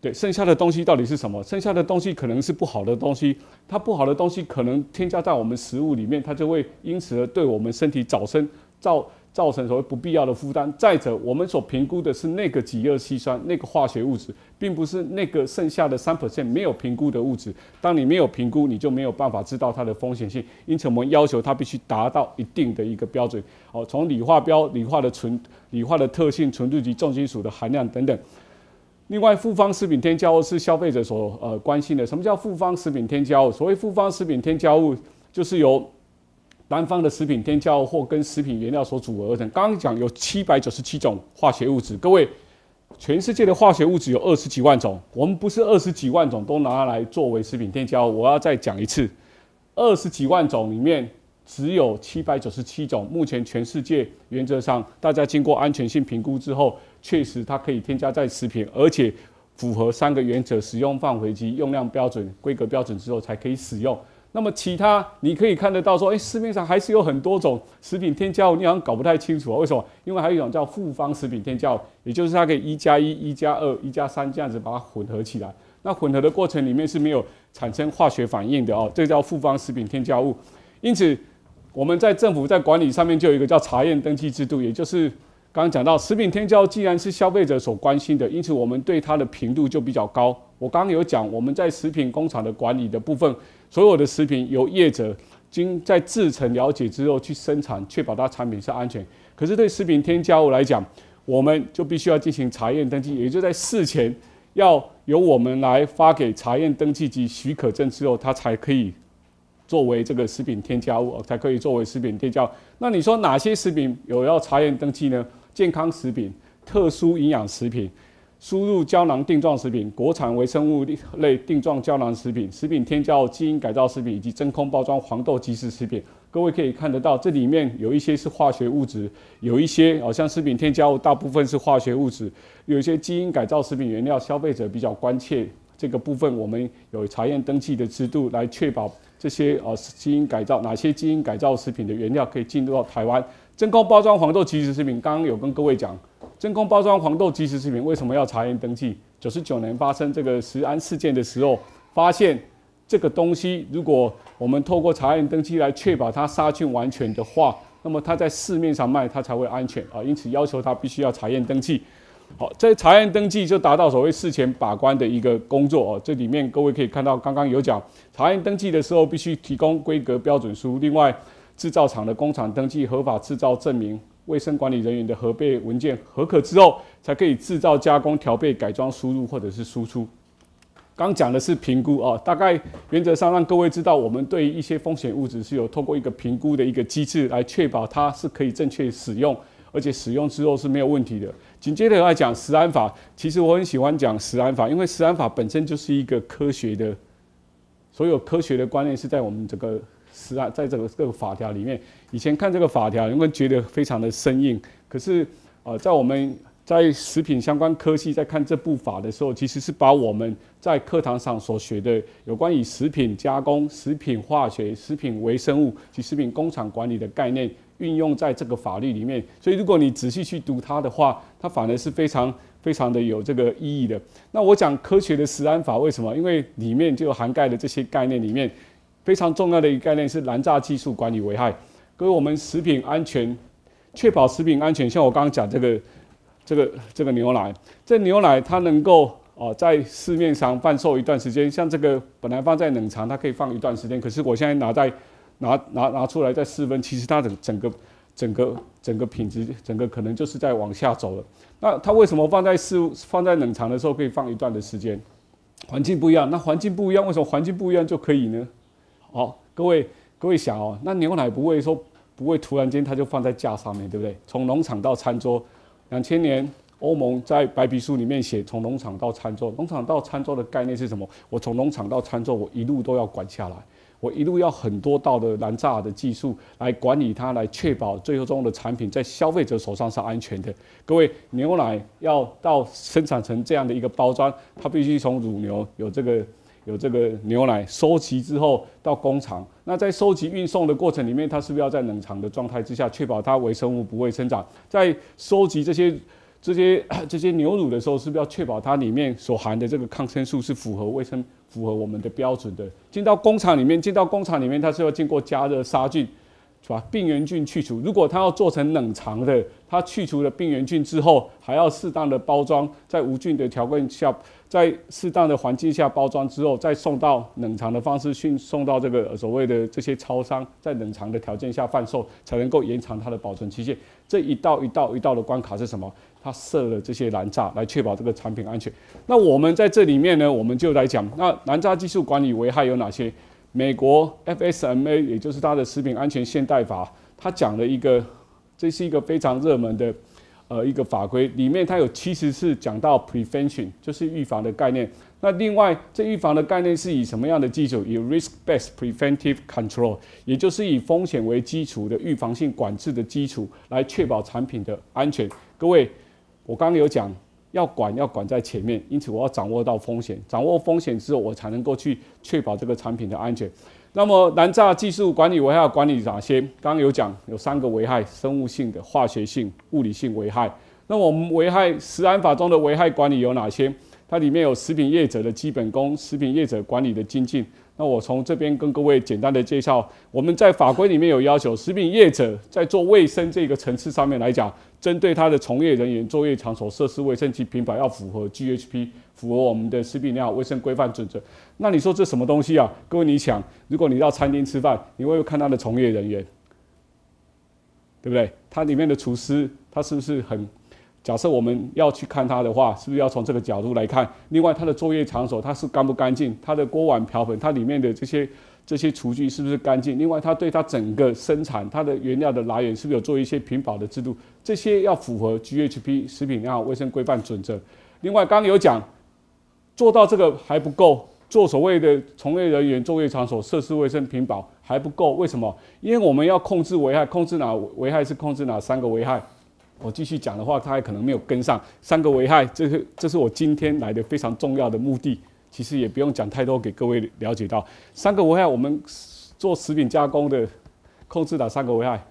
对，剩下的东西到底是什么？剩下的东西可能是不好的东西，它不好的东西可能添加在我们食物里面，它就会因此而对我们身体早生造造成所谓不必要的负担。再者，我们所评估的是那个己二烯酸那个化学物质，并不是那个剩下的三 percent 没有评估的物质。当你没有评估，你就没有办法知道它的风险性。因此，我们要求它必须达到一定的一个标准。哦，从理化标、理化的纯、理化的特性、纯度及重金属的含量等等。另外，复方食品添加物是消费者所呃关心的。什么叫复方食品添加物？所谓复方食品添加物，就是由单方的食品添加物或跟食品原料所组合而成。刚刚讲有七百九十七种化学物质，各位，全世界的化学物质有二十几万种，我们不是二十几万种都拿来作为食品添加物。我要再讲一次，二十几万种里面只有七百九十七种，目前全世界原则上大家经过安全性评估之后，确实它可以添加在食品，而且符合三个原则：使用范围及用量标准、规格标准之后才可以使用。那么其他你可以看得到说，哎，市面上还是有很多种食品添加物，你好像搞不太清楚啊？为什么？因为还有一种叫复方食品添加物，也就是它可以一加一、一加二、一加三这样子把它混合起来。那混合的过程里面是没有产生化学反应的哦，这叫复方食品添加物。因此，我们在政府在管理上面就有一个叫查验登记制度，也就是刚刚讲到食品添加既然是消费者所关心的，因此我们对它的频度就比较高。我刚刚有讲，我们在食品工厂的管理的部分。所有的食品由业者经在制成了解之后去生产，确保它产品是安全。可是对食品添加物来讲，我们就必须要进行查验登记，也就在事前要由我们来发给查验登记及许可证之后，它才可以作为这个食品添加物，才可以作为食品添加。那你说哪些食品有要查验登记呢？健康食品、特殊营养食品。输入胶囊定状食品、国产微生物类定状胶囊食品、食品添加物、基因改造食品以及真空包装黄豆即食食品，各位可以看得到，这里面有一些是化学物质，有一些好像食品添加物大部分是化学物质，有一些基因改造食品原料，消费者比较关切这个部分，我们有查验登记的制度来确保这些呃基因改造哪些基因改造食品的原料可以进入到台湾。真空包装黄豆即食食品，刚刚有跟各位讲。真空包装黄豆即食食品为什么要查验登记？九十九年发生这个食安事件的时候，发现这个东西，如果我们透过查验登记来确保它杀菌完全的话，那么它在市面上卖它才会安全啊。因此要求它必须要查验登记。好，在查验登记就达到所谓事前把关的一个工作哦。这里面各位可以看到，刚刚有讲查验登记的时候必须提供规格标准书，另外制造厂的工厂登记合法制造证明。卫生管理人员的核备文件合可之后，才可以制造、加工、调配、改装、输入或者是输出。刚讲的是评估啊，大概原则上让各位知道，我们对于一些风险物质是有透过一个评估的一个机制来确保它是可以正确使用，而且使用之后是没有问题的。紧接着来讲食安法，其实我很喜欢讲食安法，因为食安法本身就是一个科学的，所有科学的观念是在我们这个。是啊，在这个这个法条里面，以前看这个法条，你会觉得非常的生硬。可是，呃，在我们在食品相关科系在看这部法的时候，其实是把我们在课堂上所学的有关于食品加工、食品化学、食品微生物及食品工厂管理的概念运用在这个法律里面。所以，如果你仔细去读它的话，它反而是非常非常的有这个意义的。那我讲科学的食安法为什么？因为里面就涵盖了这些概念里面。非常重要的一个概念是燃炸技术管理危害。各位，我们食品安全，确保食品安全。像我刚刚讲这个，这个这个牛奶，这牛奶它能够哦在市面上贩售一段时间。像这个本来放在冷藏，它可以放一段时间。可是我现在拿在拿拿拿出来再试温，其实它的整个整个整个品质，整个可能就是在往下走了。那它为什么放在室放在冷藏的时候可以放一段的时间？环境不一样。那环境不一样，为什么环境不一样就可以呢？好，各位各位想哦，那牛奶不会说不会突然间它就放在架上面对不对？从农场到餐桌，两千年欧盟在白皮书里面写，从农场到餐桌，农场到餐桌的概念是什么？我从农场到餐桌，我一路都要管下来，我一路要很多道的燃炸的技术来管理它，来确保最后中的产品在消费者手上是安全的。各位，牛奶要到生产成这样的一个包装，它必须从乳牛有这个。有这个牛奶收集之后到工厂，那在收集运送的过程里面，它是不是要在冷藏的状态之下，确保它微生物不会生长？在收集这些这些 这些牛乳的时候，是不是要确保它里面所含的这个抗生素是符合卫生、符合我们的标准的？进到工厂里面，进到工厂里面，它是要经过加热杀菌，是吧？病原菌去除。如果它要做成冷藏的，它去除了病原菌之后，还要适当的包装，在无菌的条件下。在适当的环境下包装之后，再送到冷藏的方式运送到这个所谓的这些超商，在冷藏的条件下贩售，才能够延长它的保存期限。这一道一道一道的关卡是什么？它设了这些燃炸来确保这个产品安全。那我们在这里面呢，我们就来讲，那燃炸技术管理危害有哪些？美国 FSMA，也就是它的食品安全现代法，它讲了一个，这是一个非常热门的。呃，一个法规里面它有七十次讲到 prevention，就是预防的概念。那另外，这预防的概念是以什么样的基础？以 risk-based preventive control，也就是以风险为基础的预防性管制的基础，来确保产品的安全。各位，我刚刚有讲，要管要管在前面，因此我要掌握到风险，掌握风险之后，我才能够去确保这个产品的安全。那么，南栅技术管理危害管理哪些？刚刚有讲，有三个危害：生物性的、化学性、物理性危害。那我们危害食安法中的危害管理有哪些？它里面有食品业者的基本功、食品业者管理的精进。那我从这边跟各位简单的介绍，我们在法规里面有要求，食品业者在做卫生这个层次上面来讲，针对他的从业人员、作业场所、设施卫生及品牌要符合 GHP，符合我们的食品良好卫生规范准则。那你说这什么东西啊？各位你想，如果你到餐厅吃饭，你会看他的从业人员，对不对？它里面的厨师，他是不是很？假设我们要去看它的话，是不是要从这个角度来看？另外，它的作业场所它是干不干净？它的锅碗瓢盆，它里面的这些这些厨具是不是干净？另外，它对它整个生产它的原料的来源是不是有做一些品保的制度？这些要符合 GHP 食品良好卫生规范准则。另外，刚刚有讲做到这个还不够，做所谓的从业人员作业场所设施卫生品保还不够。为什么？因为我们要控制危害，控制哪危害是控制哪三个危害？我继续讲的话，他还可能没有跟上三个危害，这是这是我今天来的非常重要的目的。其实也不用讲太多，给各位了解到三个危害。我们做食品加工的控制哪三个危害？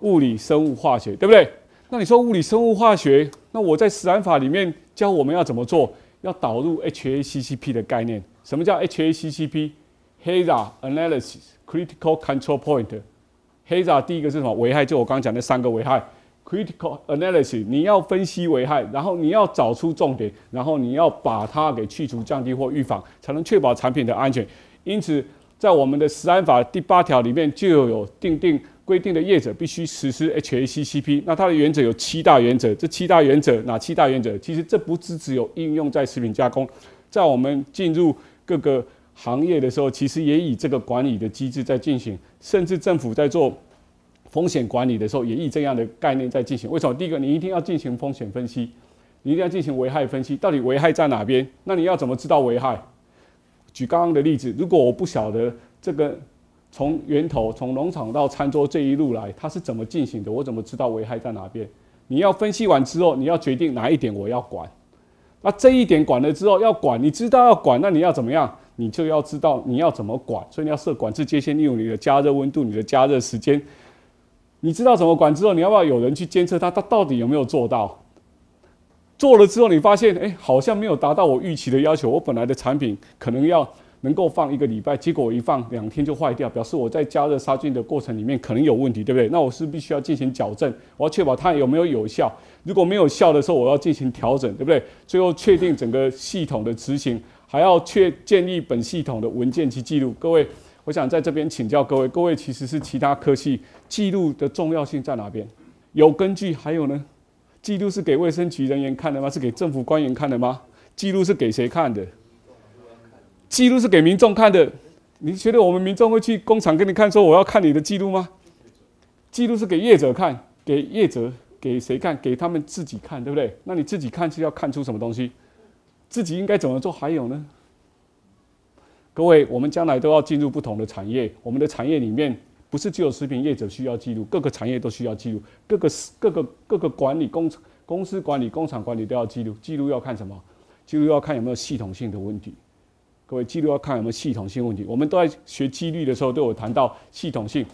物理、生物、化学，对不对？那你说物理、生物、化学，那我在食安法里面教我们要怎么做？要导入 HACCP 的概念。什么叫 HACCP？Hazard Analysis Critical Control Point。Hazard 第一个是什么？危害，就我刚刚讲那三个危害。Critical analysis，你要分析危害，然后你要找出重点，然后你要把它给去除、降低或预防，才能确保产品的安全。因此，在我们的食安法第八条里面就有定定规定的业者必须实施 HACCP。那它的原则有七大原则，这七大原则哪七大原则？其实这不只只有应用在食品加工，在我们进入各个行业的时候，其实也以这个管理的机制在进行，甚至政府在做。风险管理的时候，也以这样的概念在进行。为什么？第一个，你一定要进行风险分析，你一定要进行危害分析，到底危害在哪边？那你要怎么知道危害？举刚刚的例子，如果我不晓得这个从源头、从农场到餐桌这一路来，它是怎么进行的，我怎么知道危害在哪边？你要分析完之后，你要决定哪一点我要管。那这一点管了之后要管，你知道要管，那你要怎么样？你就要知道你要怎么管。所以你要设管制界限，利用你的加热温度、你的加热时间。你知道怎么管之后，你要不要有人去监测它？它到底有没有做到？做了之后，你发现，哎，好像没有达到我预期的要求。我本来的产品可能要能够放一个礼拜，结果我一放两天就坏掉，表示我在加热杀菌的过程里面可能有问题，对不对？那我是必须要进行矫正，我要确保它有没有有效。如果没有效的时候，我要进行调整，对不对？最后确定整个系统的执行，还要确建立本系统的文件及记录。各位。我想在这边请教各位，各位其实是其他科系记录的重要性在哪边？有根据？还有呢？记录是给卫生局人员看的吗？是给政府官员看的吗？记录是给谁看的？记录是给民众看的。你觉得我们民众会去工厂给你看，说我要看你的记录吗？记录是给业者看，给业者给谁看？给他们自己看，对不对？那你自己看是要看出什么东西？自己应该怎么做？还有呢？各位，我们将来都要进入不同的产业。我们的产业里面不是只有食品业者需要记录，各个产业都需要记录，各个各个各个管理工公司管理、工厂管理都要记录。记录要看什么？记录要看有没有系统性的问题。各位，记录要看有没有系统性问题。我们都在学纪律的时候都有谈到系统性，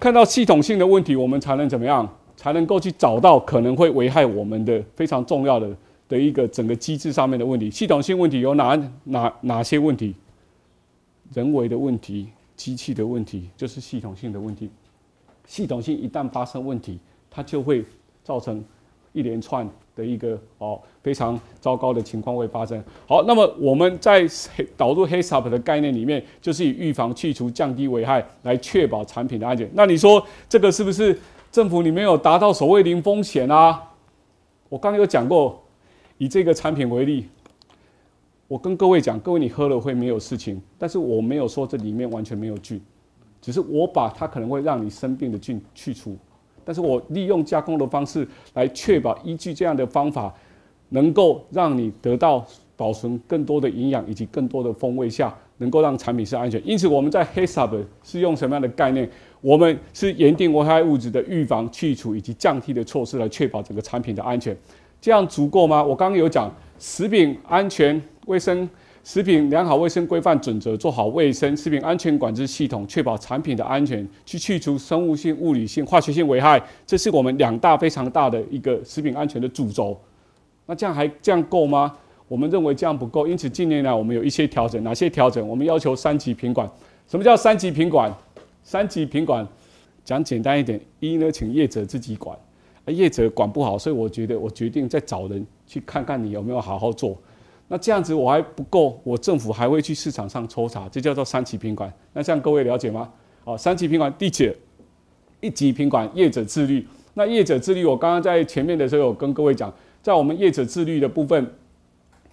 看到系统性的问题，我们才能怎么样？才能够去找到可能会危害我们的非常重要的。的一个整个机制上面的问题，系统性问题有哪哪哪些问题？人为的问题、机器的问题，就是系统性的问题。系统性一旦发生问题，它就会造成一连串的一个哦非常糟糕的情况会发生。好，那么我们在导入 HACCP 的概念里面，就是以预防、去除、降低危害来确保产品的安全。那你说这个是不是政府里面有达到所谓零风险啊？我刚刚有讲过。以这个产品为例，我跟各位讲，各位你喝了会没有事情，但是我没有说这里面完全没有菌，只是我把它可能会让你生病的菌去除，但是我利用加工的方式来确保依据这样的方法，能够让你得到保存更多的营养以及更多的风味下，能够让产品是安全。因此我们在 HACCP 是用什么样的概念？我们是严定危害物质的预防、去除以及降低的措施来确保整个产品的安全，这样足够吗？我刚刚有讲食品安全卫生、食品良好卫生规范准则，做好卫生食品安全管制系统，确保产品的安全，去去除生物性、物理性、化学性危害，这是我们两大非常大的一个食品安全的主轴。那这样还这样够吗？我们认为这样不够，因此近年来我们有一些调整。哪些调整？我们要求三级品管。什么叫三级品管？三级品管讲简单一点，一呢，请业者自己管，业者管不好，所以我觉得我决定再找人去看看你有没有好好做。那这样子我还不够，我政府还会去市场上抽查，这叫做三级品管。那这样各位了解吗？好，三级品管第几？一级品管业者自律。那业者自律，我刚刚在前面的时候有跟各位讲，在我们业者自律的部分，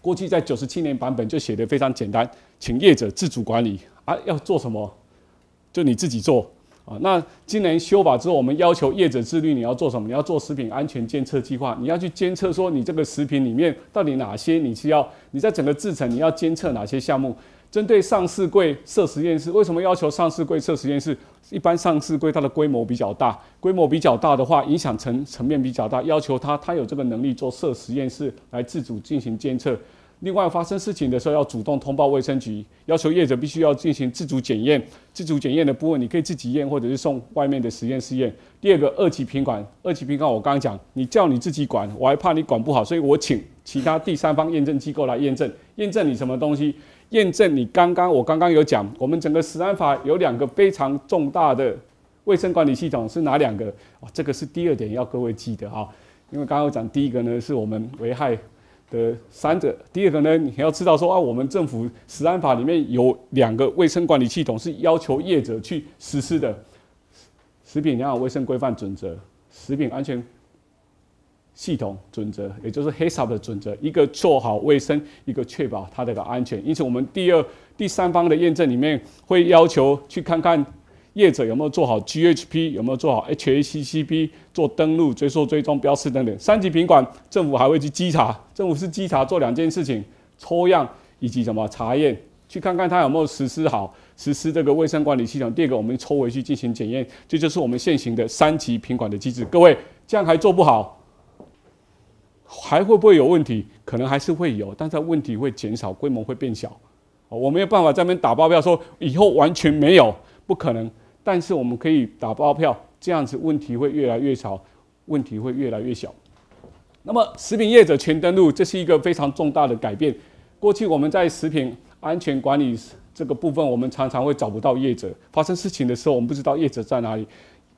过去在九十七年版本就写的非常简单，请业者自主管理啊，要做什么？就你自己做啊！那今年修法之后，我们要求业者自律，你要做什么？你要做食品安全监测计划，你要去监测说你这个食品里面到底哪些你是要你在整个制成你要监测哪些项目？针对上市柜设实验室，为什么要求上市柜设实验室？一般上市柜它的规模比较大，规模比较大的话，影响层层面比较大，要求它它有这个能力做设实验室来自主进行监测。另外，发生事情的时候要主动通报卫生局，要求业者必须要进行自主检验。自主检验的部分，你可以自己验，或者是送外面的实验室验。第二个，二级品管，二级品管我刚刚讲，你叫你自己管，我还怕你管不好，所以我请其他第三方验证机构来验证。验证你什么东西？验证你刚刚我刚刚有讲，我们整个食安法有两个非常重大的卫生管理系统是哪两个？啊，这个是第二点要各位记得哈，因为刚刚讲第一个呢，是我们危害。的三者，第二个呢，你要知道说啊，我们政府食安法里面有两个卫生管理系统是要求业者去实施的，食品良好卫生规范准则、食品安全系统准则，也就是黑 p 的准则，一个做好卫生，一个确保它的个安全。因此，我们第二、第三方的验证里面会要求去看看。业者有没有做好 GHP？有没有做好 HACCP？做登录、追溯、追踪、标识等等。三级品管，政府还会去稽查。政府是稽查做两件事情：抽样以及什么查验，去看看他有没有实施好实施这个卫生管理系统。第二个，我们抽回去进行检验。这就是我们现行的三级品管的机制。各位，这样还做不好，还会不会有问题？可能还是会有，但是问题会减少，规模会变小。我没有办法在那边打包票说以后完全没有，不可能。但是我们可以打包票，这样子问题会越来越少，问题会越来越小。那么食品业者全登录，这是一个非常重大的改变。过去我们在食品安全管理这个部分，我们常常会找不到业者，发生事情的时候，我们不知道业者在哪里，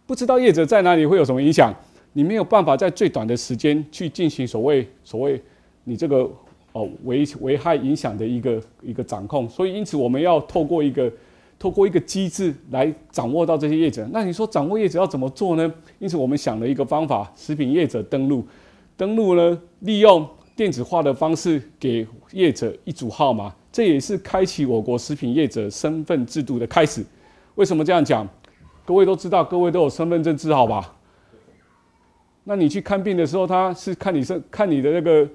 不知道业者在哪里会有什么影响？你没有办法在最短的时间去进行所谓所谓你这个哦危危害影响的一个一个掌控。所以因此我们要透过一个。透过一个机制来掌握到这些业者，那你说掌握业者要怎么做呢？因此我们想了一个方法：食品业者登录，登录呢利用电子化的方式给业者一组号码，这也是开启我国食品业者身份制度的开始。为什么这样讲？各位都知道，各位都有身份证字号吧？那你去看病的时候，他是看你是看你的那个。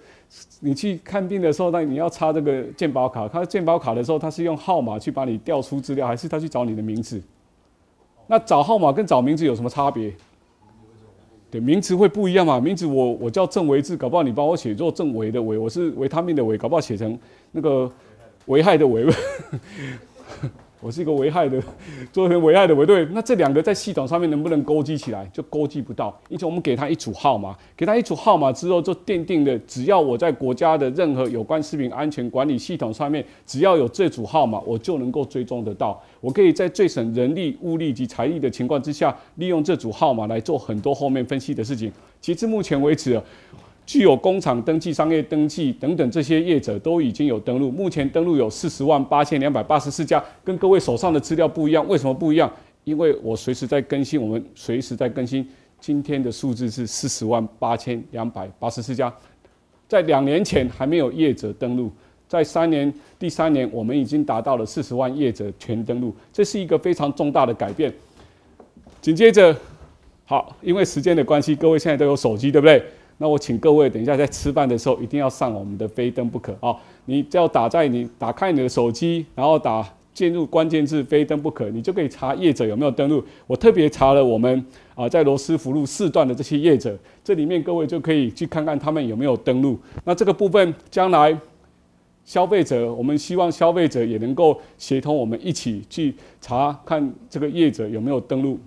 你去看病的时候，那你要插这个健保卡。他健保卡的时候，他是用号码去把你调出资料，还是他去找你的名字？那找号码跟找名字有什么差别？对，名字会不一样嘛？名字我我叫郑维志，搞不好你帮我写作郑维的维，我是维他命的维，搞不好写成那个危害的维。我是一个危害的，做成危害的危对，那这两个在系统上面能不能勾稽起来？就勾稽不到。因此我们给他一组号码，给他一组号码之后，就奠定了，只要我在国家的任何有关食品安全管理系统上面，只要有这组号码，我就能够追踪得到。我可以在最省人力、物力及财力的情况之下，利用这组号码来做很多后面分析的事情。截至目前为止。具有工厂登记、商业登记等等这些业者都已经有登录，目前登录有四十万八千两百八十四家，跟各位手上的资料不一样。为什么不一样？因为我随时在更新，我们随时在更新。今天的数字是四十万八千两百八十四家，在两年前还没有业者登录，在三年第三年，我们已经达到了四十万业者全登录，这是一个非常重大的改变。紧接着，好，因为时间的关系，各位现在都有手机，对不对？那我请各位等一下在吃饭的时候一定要上我们的飞登不可啊！你只要打在你打开你的手机，然后打进入关键字“飞登不可”，你就可以查业者有没有登录。我特别查了我们啊在罗斯福路四段的这些业者，这里面各位就可以去看看他们有没有登录。那这个部分将来消费者，我们希望消费者也能够协同我们一起去查看这个业者有没有登录。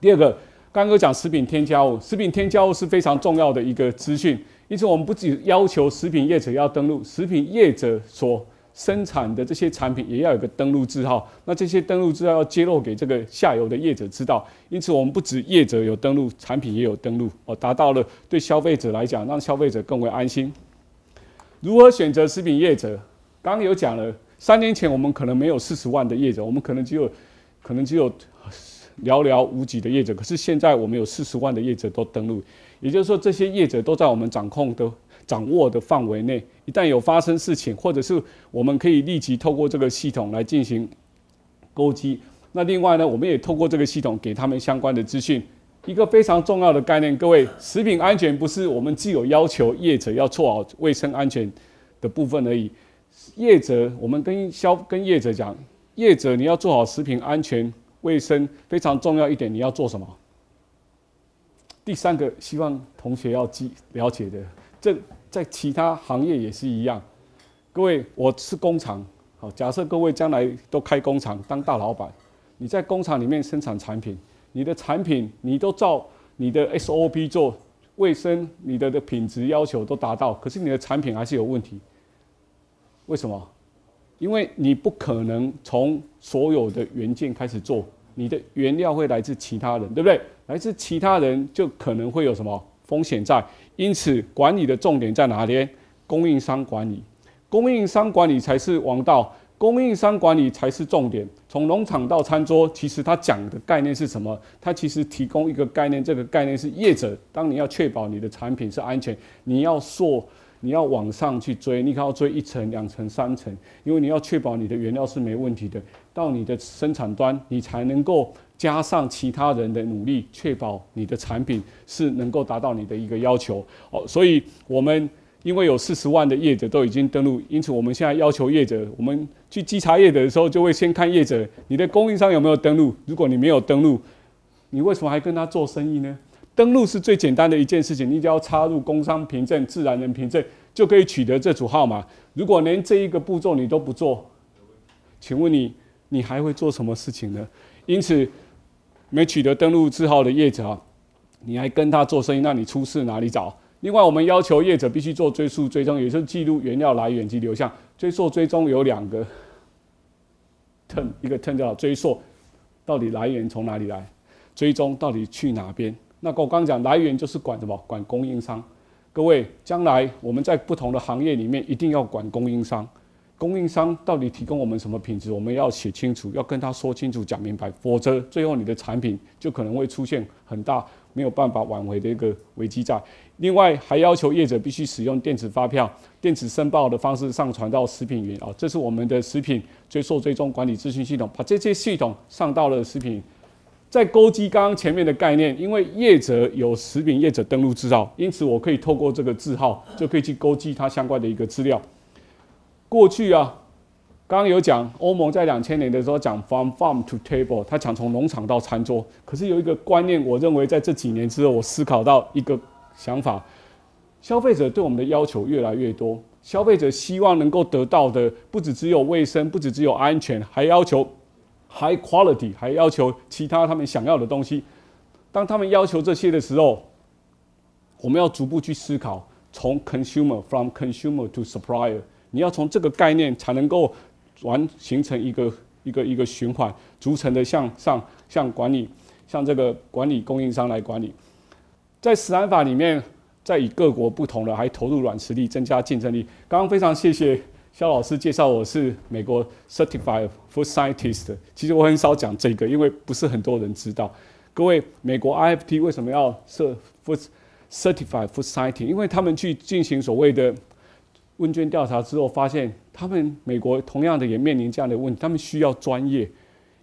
第二个。刚刚讲食品添加物，食品添加物是非常重要的一个资讯，因此我们不仅要求食品业者要登录，食品业者所生产的这些产品也要有个登录字号。那这些登录字号要揭露给这个下游的业者知道。因此，我们不止业者有登录，产品也有登录，哦，达到了对消费者来讲，让消费者更为安心。如何选择食品业者？刚刚有讲了，三年前我们可能没有四十万的业者，我们可能只有，可能只有。寥寥无几的业者，可是现在我们有四十万的业者都登录，也就是说这些业者都在我们掌控的、掌握的范围内。一旦有发生事情，或者是我们可以立即透过这个系统来进行勾稽。那另外呢，我们也透过这个系统给他们相关的资讯。一个非常重要的概念，各位，食品安全不是我们既有要求业者要做好卫生安全的部分而已。业者，我们跟消跟业者讲，业者你要做好食品安全。卫生非常重要一点，你要做什么？第三个，希望同学要记了解的，这在其他行业也是一样。各位，我是工厂，好，假设各位将来都开工厂当大老板，你在工厂里面生产产品，你的产品你都照你的 SOP 做，卫生你的的品质要求都达到，可是你的产品还是有问题，为什么？因为你不可能从所有的原件开始做，你的原料会来自其他人，对不对？来自其他人就可能会有什么风险在，因此管理的重点在哪里？供应商管理，供应商管理才是王道，供应商管理才是重点。从农场到餐桌，其实他讲的概念是什么？他其实提供一个概念，这个概念是业者，当你要确保你的产品是安全，你要做。你要往上去追，你可要追一层、两层、三层，因为你要确保你的原料是没问题的。到你的生产端，你才能够加上其他人的努力，确保你的产品是能够达到你的一个要求。哦，所以我们因为有四十万的业者都已经登录，因此我们现在要求业者，我们去稽查业者的时候，就会先看业者你的供应商有没有登录。如果你没有登录，你为什么还跟他做生意呢？登录是最简单的一件事情，你只要插入工商凭证、自然人凭证，就可以取得这组号码。如果连这一个步骤你都不做，请问你，你还会做什么事情呢？因此，没取得登录字号的业者，你还跟他做生意，那你出事哪里找？另外，我们要求业者必须做追溯追踪，也就是记录原料来源及流向。追溯追踪有两个 turn，一个 turn 叫追溯，到底来源从哪里来？追踪到底去哪边？那我刚讲来源就是管什么？管供应商。各位，将来我们在不同的行业里面一定要管供应商。供应商到底提供我们什么品质？我们要写清楚，要跟他说清楚、讲明白，否则最后你的产品就可能会出现很大没有办法挽回的一个危机在。另外，还要求业者必须使用电子发票、电子申报的方式上传到食品云啊，这是我们的食品追溯追踪管理咨询系统，把这些系统上到了食品。在勾稽刚刚前面的概念，因为业者有食品业者登录字号，因此我可以透过这个字号就可以去勾稽它相关的一个资料。过去啊，刚刚有讲欧盟在两千年的时候讲 from farm to table，他讲从农场到餐桌。可是有一个观念，我认为在这几年之后，我思考到一个想法：消费者对我们的要求越来越多，消费者希望能够得到的不只只有卫生，不只只有安全，还要求。High quality 还要求其他他们想要的东西。当他们要求这些的时候，我们要逐步去思考，从 consumer from consumer to supplier，你要从这个概念才能够完形成一个一个一个循环，逐层的向上向管理，向这个管理供应商来管理。在十安法里面，在以各国不同的，还投入软实力，增加竞争力。刚刚非常谢谢。肖老师介绍我是美国 Certified Food Scientist，其实我很少讲这个，因为不是很多人知道。各位，美国 IFT 为什么要设 Food Certified Food Scientist？因为他们去进行所谓的问卷调查之后发现，他们美国同样的也面临这样的问题，他们需要专业，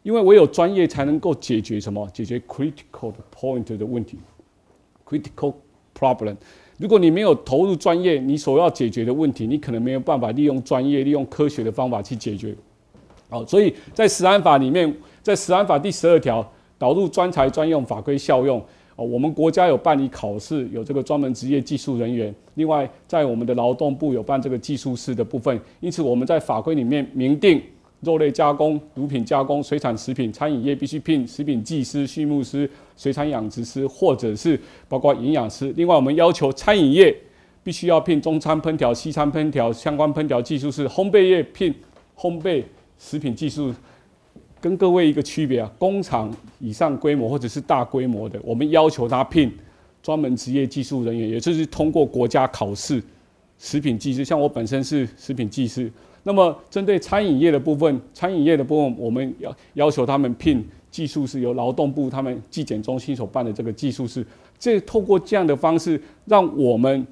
因为唯有专业才能够解决什么？解决 critical point 的问题，critical problem。如果你没有投入专业，你所要解决的问题，你可能没有办法利用专业、利用科学的方法去解决。好，所以在食安法里面，在食安法第十二条，导入专才专用法规效用。哦，我们国家有办理考试，有这个专门职业技术人员。另外，在我们的劳动部有办这个技术师的部分。因此，我们在法规里面明定，肉类加工、乳品加工、水产食品、餐饮业必须聘食品技师、畜牧师、水产养殖师，或者是包括营养师。另外，我们要求餐饮业必须要聘中餐烹调、西餐烹调相关烹调技术师，烘焙业聘烘焙食品技术。跟各位一个区别啊，工厂以上规模或者是大规模的，我们要求他聘专门职业技术人员，也就是通过国家考试，食品技师。像我本身是食品技师，那么针对餐饮业的部分，餐饮业的部分，我们要要求他们聘技术是由劳动部他们纪检中心所办的这个技术是，这透过这样的方式，让我们。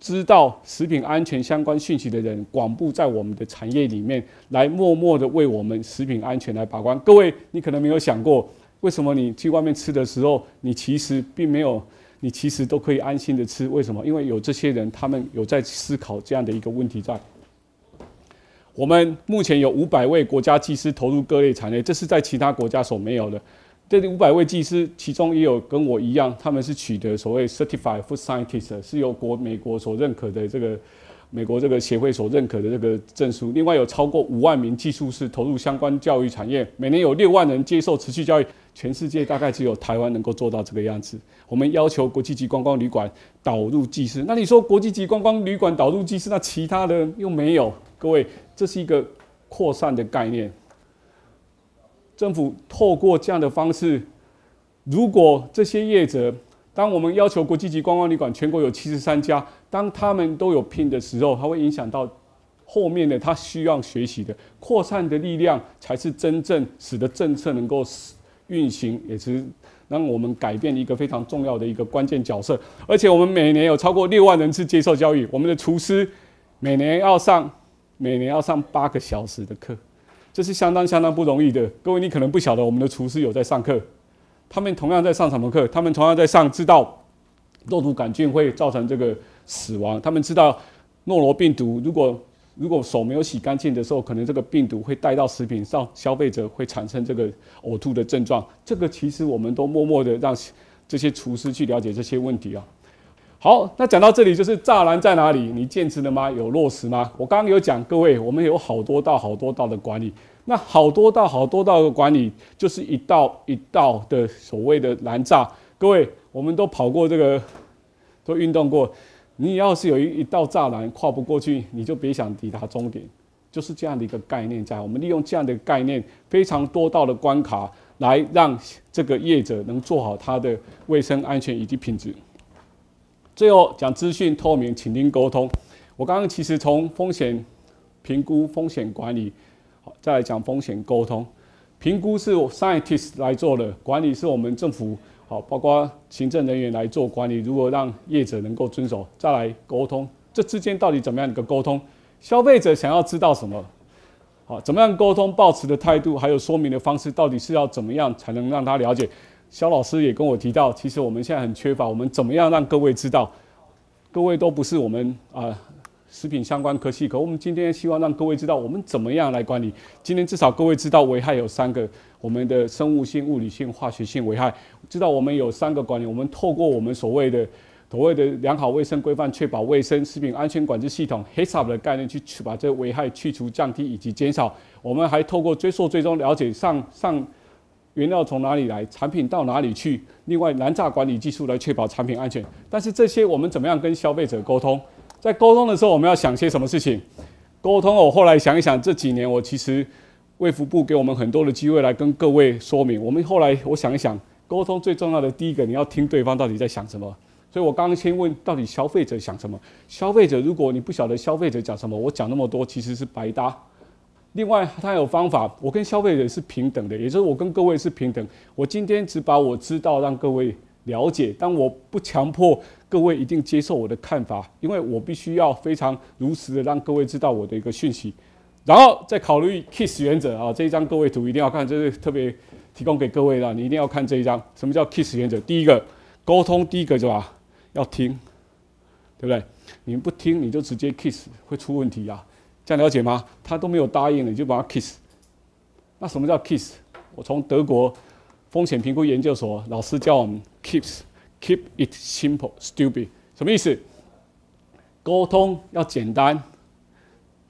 知道食品安全相关讯息的人，广布在我们的产业里面，来默默的为我们食品安全来把关。各位，你可能没有想过，为什么你去外面吃的时候，你其实并没有，你其实都可以安心的吃？为什么？因为有这些人，他们有在思考这样的一个问题在。我们目前有五百位国家技师投入各类产业，这是在其他国家所没有的。这五百位技师，其中也有跟我一样，他们是取得所谓 Certified Food Scientist，是由国美国所认可的这个美国这个协会所认可的这个证书。另外有超过五万名技术师投入相关教育产业，每年有六万人接受持续教育。全世界大概只有台湾能够做到这个样子。我们要求国际级观光旅馆导入技师，那你说国际级观光旅馆导入技师，那其他的又没有？各位，这是一个扩散的概念。政府透过这样的方式，如果这些业者，当我们要求国际级观光旅馆全国有七十三家，当他们都有聘的时候，它会影响到后面的他需要学习的扩散的力量，才是真正使得政策能够运行，也是让我们改变一个非常重要的一个关键角色。而且我们每年有超过六万人次接受教育，我们的厨师每年要上每年要上八个小时的课。这是相当相当不容易的，各位，你可能不晓得，我们的厨师有在上课，他们同样在上什么课？他们同样在上知道肉毒杆菌会造成这个死亡，他们知道诺罗病毒如果如果手没有洗干净的时候，可能这个病毒会带到食品上，消费者会产生这个呕吐的症状。这个其实我们都默默的让这些厨师去了解这些问题啊。好，那讲到这里就是栅栏在哪里？你坚持了吗？有落实吗？我刚刚有讲，各位，我们有好多道、好多道的管理。那好多道、好多道的管理，就是一道一道的所谓的拦栅。各位，我们都跑过这个，都运动过。你要是有一一道栅栏跨不过去，你就别想抵达终点。就是这样的一个概念，在我们利用这样的概念，非常多道的关卡，来让这个业者能做好他的卫生安全以及品质。最后讲资讯透明，请听沟通。我刚刚其实从风险评估、风险管理，好，再来讲风险沟通。评估是 scientist 来做的，管理是我们政府，好，包括行政人员来做管理。如何让业者能够遵守，再来沟通，这之间到底怎么样一个沟通？消费者想要知道什么？好，怎么样沟通？保持的态度，还有说明的方式，到底是要怎么样才能让他了解？肖老师也跟我提到，其实我们现在很缺乏，我们怎么样让各位知道？各位都不是我们啊食品相关科系，可我们今天希望让各位知道，我们怎么样来管理。今天至少各位知道危害有三个：我们的生物性、物理性、化学性危害。知道我们有三个管理，我们透过我们所谓的所谓的良好卫生规范，确保卫生食品安全管制系统 HACCP 的概念，去去把这危害去除、降低以及减少。我们还透过追溯、追踪了解上上。原料从哪里来？产品到哪里去？另外，南栅管理技术来确保产品安全。但是这些我们怎么样跟消费者沟通？在沟通的时候，我们要想些什么事情？沟通，我后来想一想，这几年我其实卫福部给我们很多的机会来跟各位说明。我们后来我想一想，沟通最重要的第一个，你要听对方到底在想什么。所以我刚刚先问，到底消费者想什么？消费者，如果你不晓得消费者讲什么，我讲那么多其实是白搭。另外，他有方法。我跟消费者是平等的，也就是我跟各位是平等。我今天只把我知道让各位了解，但我不强迫各位一定接受我的看法，因为我必须要非常如实的让各位知道我的一个讯息，然后再考虑 KISS 原则啊，这一张各位图一定要看，这是特别提供给各位的，你一定要看这一张。什么叫 KISS 原则？第一个，沟通，第一个是吧？要听，对不对？你们不听，你就直接 KISS 会出问题啊，这样了解吗？他都没有答应，你就把他 KISS。那什么叫 KISS？我从德国。风险评估研究所老师教我们：kiss，keep it simple stupid 什么意思？沟通要简单，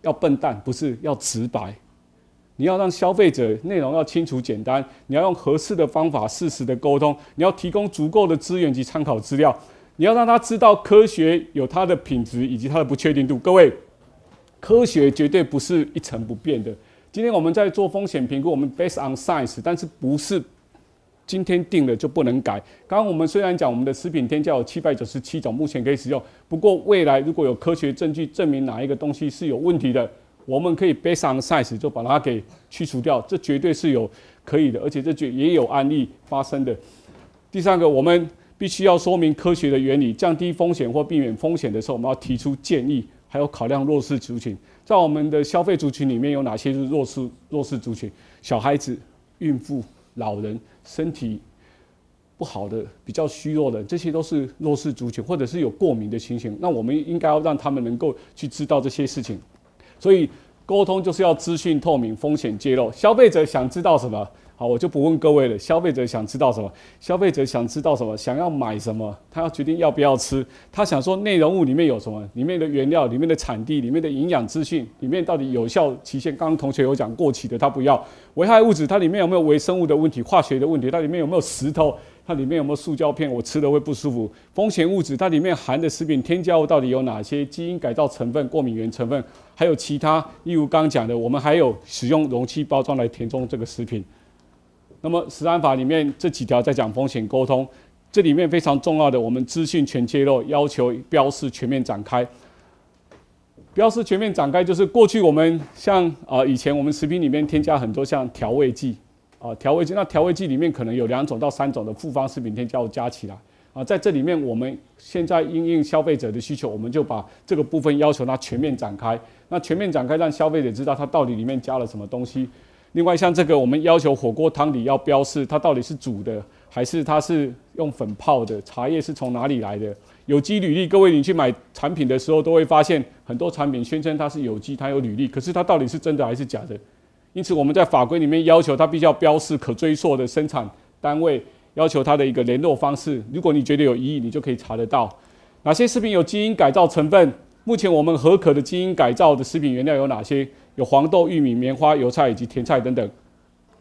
要笨蛋，不是要直白。你要让消费者内容要清楚简单，你要用合适的方法适时的沟通，你要提供足够的资源及参考资料，你要让他知道科学有它的品质以及它的不确定度。各位，科学绝对不是一成不变的。今天我们在做风险评估，我们 based on science，但是不是。今天定了就不能改。刚刚我们虽然讲我们的食品添加有七百九十七种，目前可以使用。不过未来如果有科学证据证明哪一个东西是有问题的，我们可以 based on size 就把它给去除掉。这绝对是有可以的，而且这绝也有案例发生的。第三个，我们必须要说明科学的原理，降低风险或避免风险的时候，我们要提出建议，还有考量弱势族群。在我们的消费族群里面有哪些是弱势弱势族群？小孩子、孕妇。老人身体不好的、比较虚弱的，这些都是弱势族群，或者是有过敏的情形。那我们应该要让他们能够去知道这些事情。所以沟通就是要资讯透明、风险揭露。消费者想知道什么？好，我就不问各位了。消费者想知道什么？消费者想知道什么？想要买什么？他要决定要不要吃。他想说内容物里面有什么？里面的原料、里面的产地、里面的营养资讯、里面到底有效期限？刚刚同学有讲过期的，他不要。危害物质，它里面有没有微生物的问题、化学的问题？它里面有没有石头？它里面有没有塑胶片？我吃了会不舒服。风险物质，它里面含的食品添加物到底有哪些？基因改造成分、过敏原成分，还有其他。例如刚刚讲的，我们还有使用容器包装来填充这个食品。那么，食安法里面这几条在讲风险沟通，这里面非常重要的，我们资讯全揭露，要求标示全面展开。标示全面展开，就是过去我们像啊，以前我们食品里面添加很多像调味剂啊，调味剂，那调味剂里面可能有两种到三种的复方食品添加物加起来啊，在这里面我们现在因应消费者的需求，我们就把这个部分要求它全面展开。那全面展开，让消费者知道它到底里面加了什么东西。另外，像这个，我们要求火锅汤底要标示它到底是煮的还是它是用粉泡的，茶叶是从哪里来的，有机履历。各位，你去买产品的时候，都会发现很多产品宣称它是有机，它有履历，可是它到底是真的还是假的？因此，我们在法规里面要求它必须要标示可追溯的生产单位，要求它的一个联络方式。如果你觉得有疑义，你就可以查得到哪些食品有基因改造成分。目前我们合可的基因改造的食品原料有哪些？有黄豆、玉米、棉花、油菜以及甜菜等等，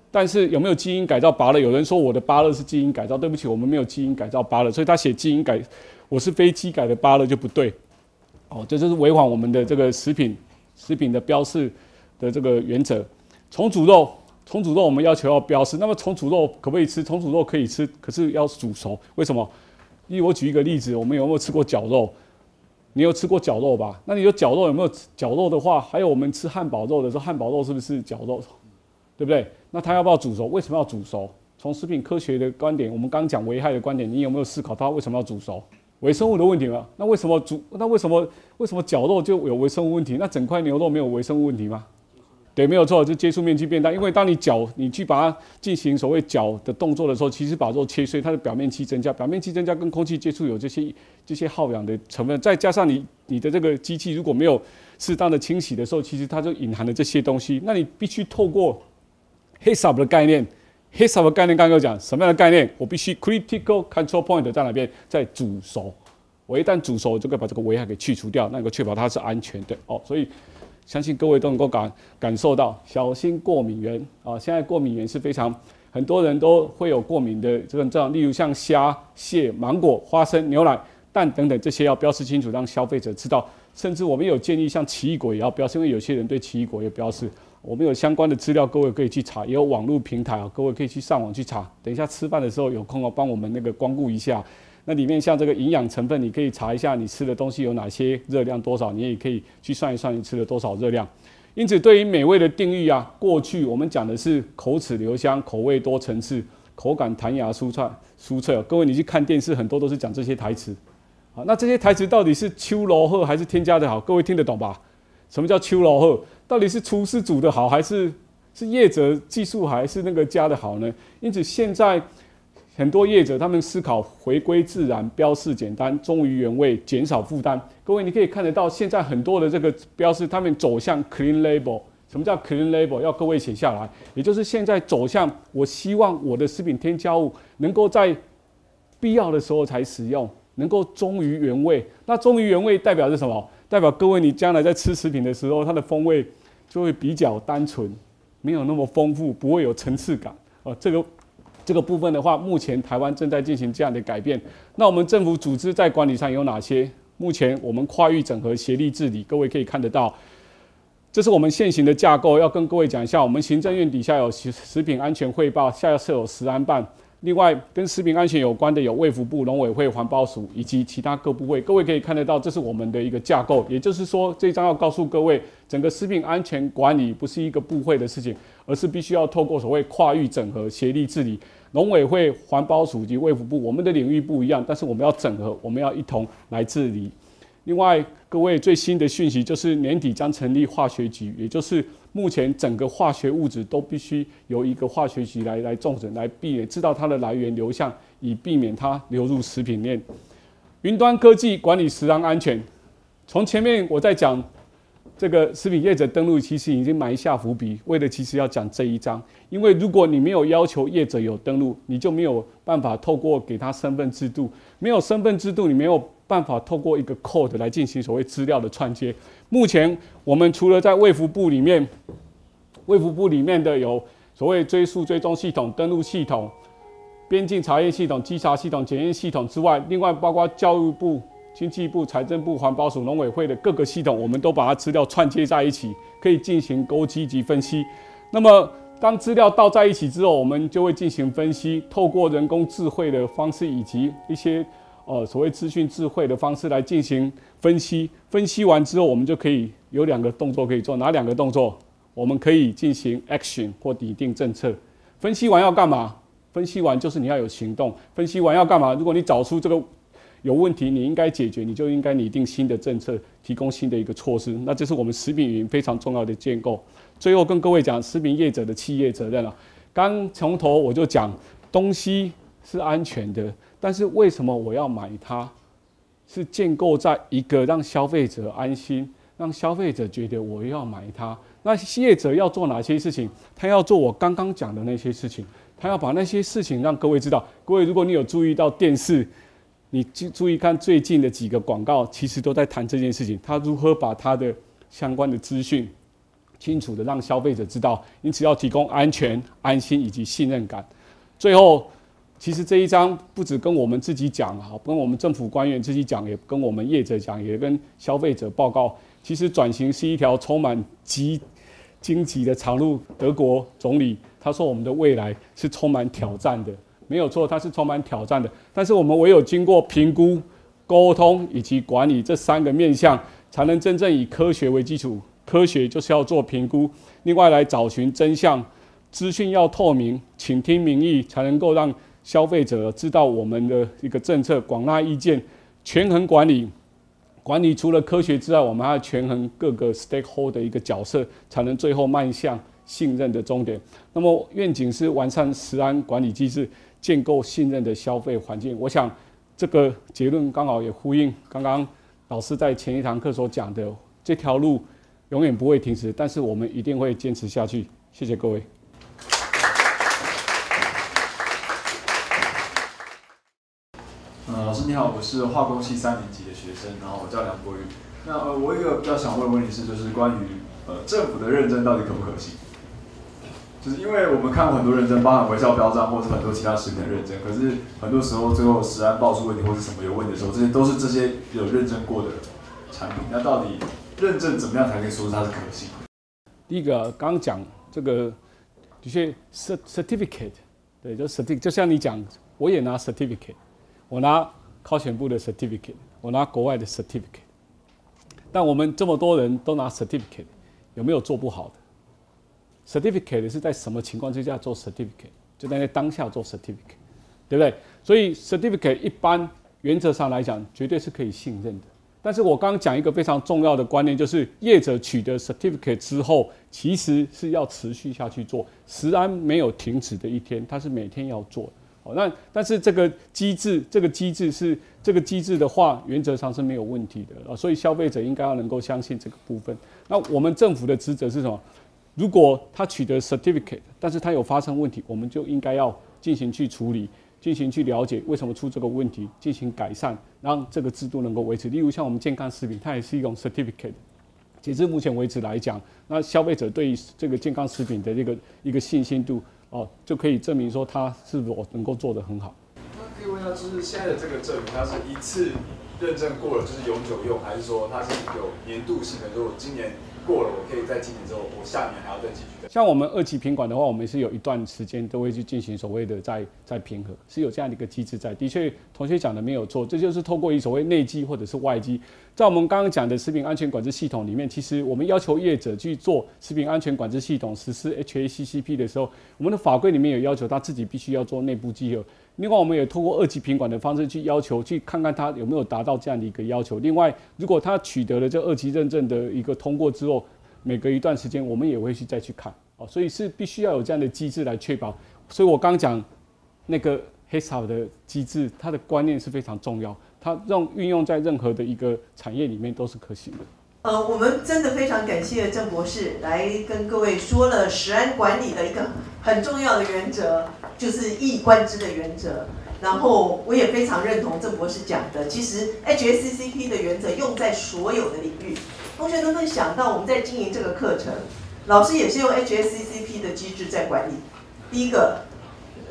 但是有没有基因改造芭乐？有人说我的芭乐是基因改造，对不起，我们没有基因改造芭乐，所以他写基因改，我是非基改的芭乐就不对。哦，这就是违反我们的这个食品食品的标示的这个原则。重煮肉，重煮肉我们要求要标示，那么重煮肉可不可以吃？重煮肉可以吃，可是要煮熟。为什么？因为我举一个例子，我们有没有吃过绞肉？你有吃过绞肉吧？那你有绞肉有没有绞肉的话？还有我们吃汉堡肉的时候，汉堡肉是不是绞肉？对不对？那它要不要煮熟？为什么要煮熟？从食品科学的观点，我们刚讲危害的观点，你有没有思考它为什么要煮熟？微生物的问题吗？那为什么煮？那为什么为什么绞肉就有微生物问题？那整块牛肉没有微生物问题吗？对，没有错，就接触面积变大。因为当你搅，你去把它进行所谓搅的动作的时候，其实把肉切碎，它的表面积增加，表面积增加跟空气接触有这些这些耗氧的成分，再加上你你的这个机器如果没有适当的清洗的时候，其实它就隐含了这些东西。那你必须透过 HACCP 的概念，HACCP 的概念刚刚讲什么样的概念？我必须 critical control point 在哪边？在煮熟。我一旦煮熟，就可以把这个危害给去除掉，那个确保它是安全的哦。所以。相信各位都能够感感受到，小心过敏源啊！现在过敏源是非常，很多人都会有过敏的这个症状，例如像虾、蟹、芒果、花生、牛奶、蛋等等，这些要标示清楚，让消费者知道。甚至我们有建议，像奇异果也要标示，因为有些人对奇异果也标示。我们有相关的资料，各位可以去查，也有网络平台啊，各位可以去上网去查。等一下吃饭的时候有空哦，帮我们那个光顾一下。那里面像这个营养成分，你可以查一下你吃的东西有哪些热量多少，你也可以去算一算你吃了多少热量。因此，对于美味的定义啊，过去我们讲的是口齿留香、口味多层次。口感弹牙酥脆酥脆。各位你去看电视，很多都是讲这些台词。好，那这些台词到底是秋罗鹤还是添加的好？各位听得懂吧？什么叫秋罗鹤？到底是厨师煮的好，还是是业者技术还是那个加的好呢？因此现在很多业者他们思考回归自然、标示简单、忠于原味、减少负担。各位你可以看得到，现在很多的这个标示，他们走向 clean label。什么叫 clean label？要各位写下来，也就是现在走向，我希望我的食品添加物能够在必要的时候才使用。能够忠于原味，那忠于原味代表是什么？代表各位你将来在吃食品的时候，它的风味就会比较单纯，没有那么丰富，不会有层次感。哦，这个这个部分的话，目前台湾正在进行这样的改变。那我们政府组织在管理上有哪些？目前我们跨域整合、协力治理，各位可以看得到，这是我们现行的架构。要跟各位讲一下，我们行政院底下有食食品安全汇报，下设有食安办。另外，跟食品安全有关的有卫福部、农委会、环保署以及其他各部位。各位可以看得到，这是我们的一个架构。也就是说，这张要告诉各位，整个食品安全管理不是一个部会的事情，而是必须要透过所谓跨域整合、协力治理。农委会、环保署及卫福部，我们的领域不一样，但是我们要整合，我们要一同来治理。另外，各位最新的讯息就是年底将成立化学局，也就是目前整个化学物质都必须由一个化学局来来重整，来避免知道它的来源流向，以避免它流入食品链。云端科技管理食安安全，从前面我在讲这个食品业者登录，其实已经埋下伏笔，为了其实要讲这一章，因为如果你没有要求业者有登录，你就没有办法透过给他身份制度，没有身份制度，你没有。办法透过一个 code 来进行所谓资料的串接。目前我们除了在卫福部里面，卫福部里面的有所谓追溯追踪系统、登录系统、边境查验系统、稽查系统、检验系统之外，另外包括教育部、经济部、财政部、环保署、农委会的各个系统，我们都把它资料串接在一起，可以进行勾稽及分析。那么当资料倒在一起之后，我们就会进行分析，透过人工智慧的方式以及一些。呃，所谓资讯智慧的方式来进行分析，分析完之后，我们就可以有两个动作可以做，哪两个动作？我们可以进行 action 或拟定政策。分析完要干嘛？分析完就是你要有行动。分析完要干嘛？如果你找出这个有问题，你应该解决，你就应该拟定新的政策，提供新的一个措施。那这是我们食品云非常重要的建构。最后跟各位讲，食品业者的企业责任了。刚从头我就讲，东西是安全的。但是为什么我要买它？是建构在一个让消费者安心，让消费者觉得我要买它。那业者要做哪些事情？他要做我刚刚讲的那些事情，他要把那些事情让各位知道。各位，如果你有注意到电视，你注意看最近的几个广告，其实都在谈这件事情。他如何把他的相关的资讯清楚的让消费者知道？因此要提供安全、安心以及信任感。最后。其实这一章不止跟我们自己讲哈，跟我们政府官员自己讲，也跟我们业者讲，也跟消费者报告。其实转型是一条充满极荆棘的长路。德国总理他说：“我们的未来是充满挑战的，没有错，它是充满挑战的。但是我们唯有经过评估、沟通以及管理这三个面向，才能真正以科学为基础。科学就是要做评估，另外来找寻真相，资讯要透明，倾听民意，才能够让。”消费者知道我们的一个政策，广纳意见，权衡管理。管理除了科学之外，我们还要权衡各个 stakeholder 的一个角色，才能最后迈向信任的终点。那么愿景是完善食安管理机制，建构信任的消费环境。我想这个结论刚好也呼应刚刚老师在前一堂课所讲的，这条路永远不会停止，但是我们一定会坚持下去。谢谢各位。呃老师你好，我是化工系三年级的学生，然后我叫梁国宇。那呃，我有一个比较想问的问题是，就是关于呃政府的认证到底可不可行？就是因为我们看过很多认证，包含微笑标章或者很多其他食品的认证，可是很多时候最后食安爆出问题或者什么有问题的时候，这些都是这些有认证过的产品。那到底认证怎么样才可以说它是可行？第一个刚讲这个的确 certificate，对，就 certificate，就像你讲，我也拿 certificate。我拿考选部的 certificate，我拿国外的 certificate，但我们这么多人都拿 certificate，有没有做不好的？certificate 是在什么情况之下做 certificate？就在那当下做 certificate，对不对？所以 certificate 一般原则上来讲，绝对是可以信任的。但是我刚刚讲一个非常重要的观念，就是业者取得 certificate 之后，其实是要持续下去做，实安没有停止的一天，它是每天要做。那但是这个机制，这个机制是这个机制的话，原则上是没有问题的啊，所以消费者应该要能够相信这个部分。那我们政府的职责是什么？如果他取得 certificate，但是他有发生问题，我们就应该要进行去处理，进行去了解为什么出这个问题，进行改善，让这个制度能够维持。例如像我们健康食品，它也是一种 certificate。截至目前为止来讲，那消费者对于这个健康食品的这个一个信心度。哦，就可以证明说他是否能够做得很好。那可以问一下，就是现在的这个证明，它是一次认证过了就是永久用，还是说它是有年度性的？如果今年过了，我可以再进行之后，我下年还要再继续。像我们二级品管的话，我们是有一段时间都会去进行所谓的再再平衡，是有这样的一个机制在。的确，同学讲的没有错，这就是透过一所谓内机或者是外机，在我们刚刚讲的食品安全管制系统里面，其实我们要求业者去做食品安全管制系统实施 HACCP 的时候，我们的法规里面有要求他自己必须要做内部稽核。另外，我们也通过二级品管的方式去要求，去看看他有没有达到这样的一个要求。另外，如果他取得了这二级认证的一个通过之后，每隔一段时间，我们也会去再去看。哦，所以是必须要有这样的机制来确保。所以我刚讲那个黑草的机制，它的观念是非常重要，它让运用在任何的一个产业里面都是可行的。呃，我们真的非常感谢郑博士来跟各位说了食安管理的一个很重要的原则，就是一以贯之的原则。然后我也非常认同郑博士讲的，其实 HACCP 的原则用在所有的领域。同学能不能想到我们在经营这个课程？老师也是用 HACCP 的机制在管理。第一个，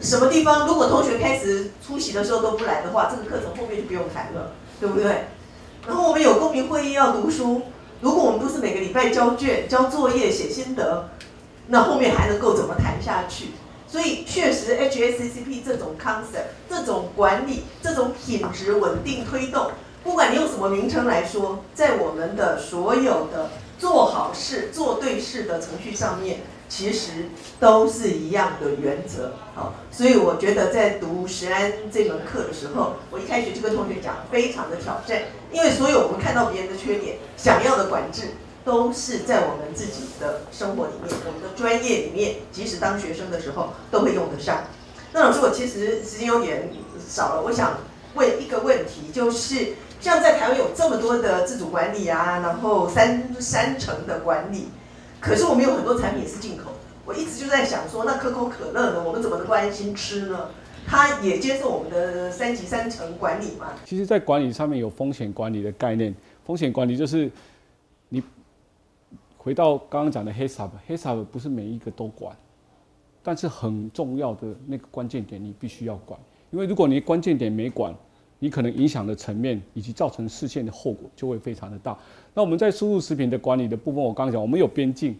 什么地方如果同学开始出席的时候都不来的话，这个课程后面就不用谈了，对不对？然后我们有公民会议要读书，如果我们不是每个礼拜交卷、交作业、写心得，那后面还能够怎么谈下去？所以确实 HACCP 这种 concept、这种管理、这种品质稳定推动，不管你用什么名称来说，在我们的所有的。做好事、做对事的程序上面，其实都是一样的原则。好，所以我觉得在读石安这门课的时候，我一开始就跟同学讲，非常的挑战，因为所有我们看到别人的缺点，想要的管制，都是在我们自己的生活里面、我们的专业里面，即使当学生的时候都会用得上。那老师，我其实时间有点少了，我想问一个问题，就是。像在台湾有这么多的自主管理啊，然后三三层的管理，可是我们有很多产品是进口的。我一直就在想说，那可口可乐呢，我们怎么能够安心吃呢？它也接受我们的三级三层管理吗？其实，在管理上面有风险管理的概念。风险管理就是你回到刚刚讲的黑沙黑沙不是每一个都管，但是很重要的那个关键点你必须要管，因为如果你关键点没管。你可能影响的层面以及造成事件的后果就会非常的大。那我们在输入食品的管理的部分，我刚刚讲，我们有边境，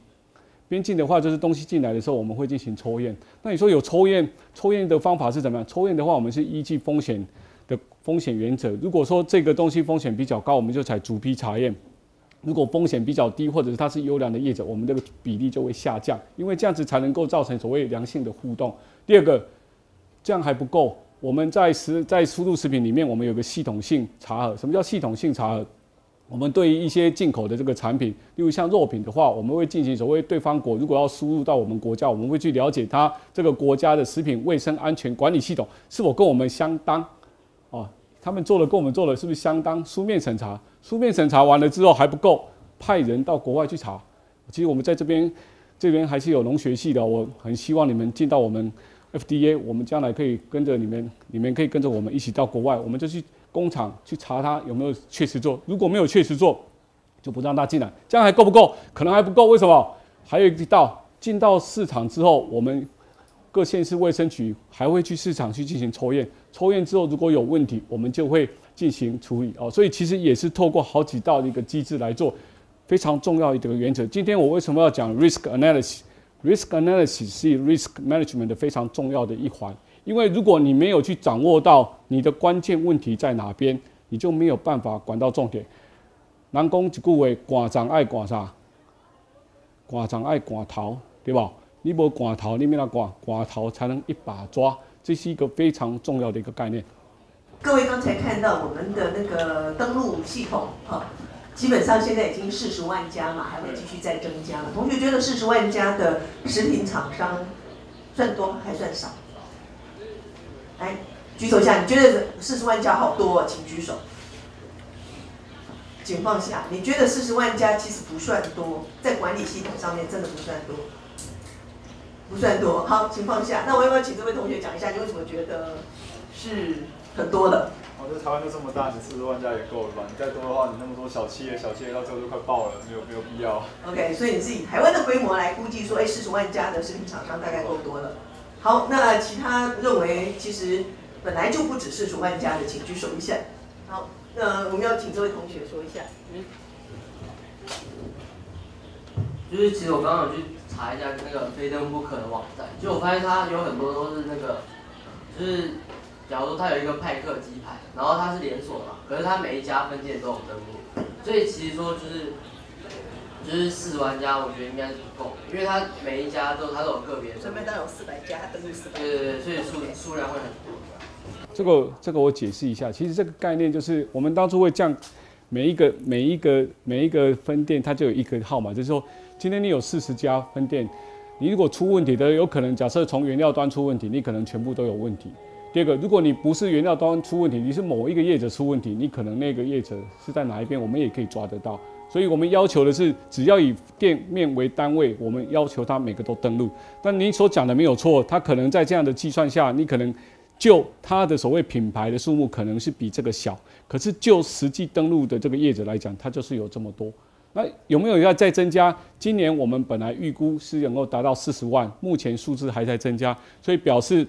边境的话就是东西进来的时候，我们会进行抽验。那你说有抽验，抽验的方法是怎么样？抽验的话，我们是依据风险的风险原则。如果说这个东西风险比较高，我们就采逐批查验；如果风险比较低，或者是它是优良的业者，我们这个比例就会下降，因为这样子才能够造成所谓良性的互动。第二个，这样还不够。我们在食在输入食品里面，我们有个系统性查核。什么叫系统性查核？我们对于一些进口的这个产品，例如像肉品的话，我们会进行所谓对方国如果要输入到我们国家，我们会去了解它这个国家的食品卫生安全管理系统是否跟我们相当。哦，他们做的跟我们做的是不是相当？书面审查，书面审查完了之后还不够，派人到国外去查。其实我们在这边这边还是有农学系的，我很希望你们进到我们。FDA，我们将来可以跟着你们，你们可以跟着我们一起到国外，我们就去工厂去查他有没有确实做，如果没有确实做，就不让他进来。这样还够不够？可能还不够。为什么？还有一道，进到市场之后，我们各县市卫生局还会去市场去进行抽验，抽验之后如果有问题，我们就会进行处理哦。所以其实也是透过好几道的一个机制来做，非常重要一个原则。今天我为什么要讲 risk analysis？Risk analysis 是 risk management 的非常重要的一环，因为如果你没有去掌握到你的关键问题在哪边，你就没有办法管到重点。人讲一句话，赶长爱赶啥？赶长爱赶头，对吧？你无管头，你没那管管头才能一把抓，这是一个非常重要的一个概念。各位刚才看到我们的那个登录系统，哈，基本上现在已经四十万家嘛，还会继续再增加。同学觉得四十万家的食品厂商算多还算少？来举手一下，你觉得四十万家好多？请举手。请放下。你觉得四十万家其实不算多，在管理系统上面真的不算多，不算多。好，请放下。那我要不要请这位同学讲一下，你为什么觉得是？很多的，我觉得台湾就这么大，你四十万家也够了吧？你再多的话，你那么多小企业，小企业到最后就快爆了，没有没有必要。OK，所以你自己台湾的规模来估计说，哎，四十万家的食品厂商大概够多了。好，那其他认为其实本来就不止四十万家的，请举手一下。好，那我们要请这位同学说一下。嗯，就是其实我刚刚有去查一下那个非登不可的网站，就我发现它有很多都是那个，就是。假如说它有一个派克鸡排，然后它是连锁的嘛，可是它每一家分店都有登录，所以其实说就是就是四十万家，我觉得应该是不够，因为它每一家都它都有个别的。准备都有四百家，登录四百。对对对，所以数数量会很多。这个这个我解释一下，其实这个概念就是我们当初会这样，每一个每一个每一个分店它就有一个号码，就是说今天你有四十家分店，你如果出问题的，有可能假设从原料端出问题，你可能全部都有问题。第二个，如果你不是原料端出问题，你是某一个业者出问题，你可能那个业者是在哪一边，我们也可以抓得到。所以我们要求的是，只要以店面为单位，我们要求他每个都登录。但您所讲的没有错，他可能在这样的计算下，你可能就他的所谓品牌的数目可能是比这个小，可是就实际登录的这个业者来讲，它就是有这么多。那有没有要再增加？今年我们本来预估是能够达到四十万，目前数字还在增加，所以表示。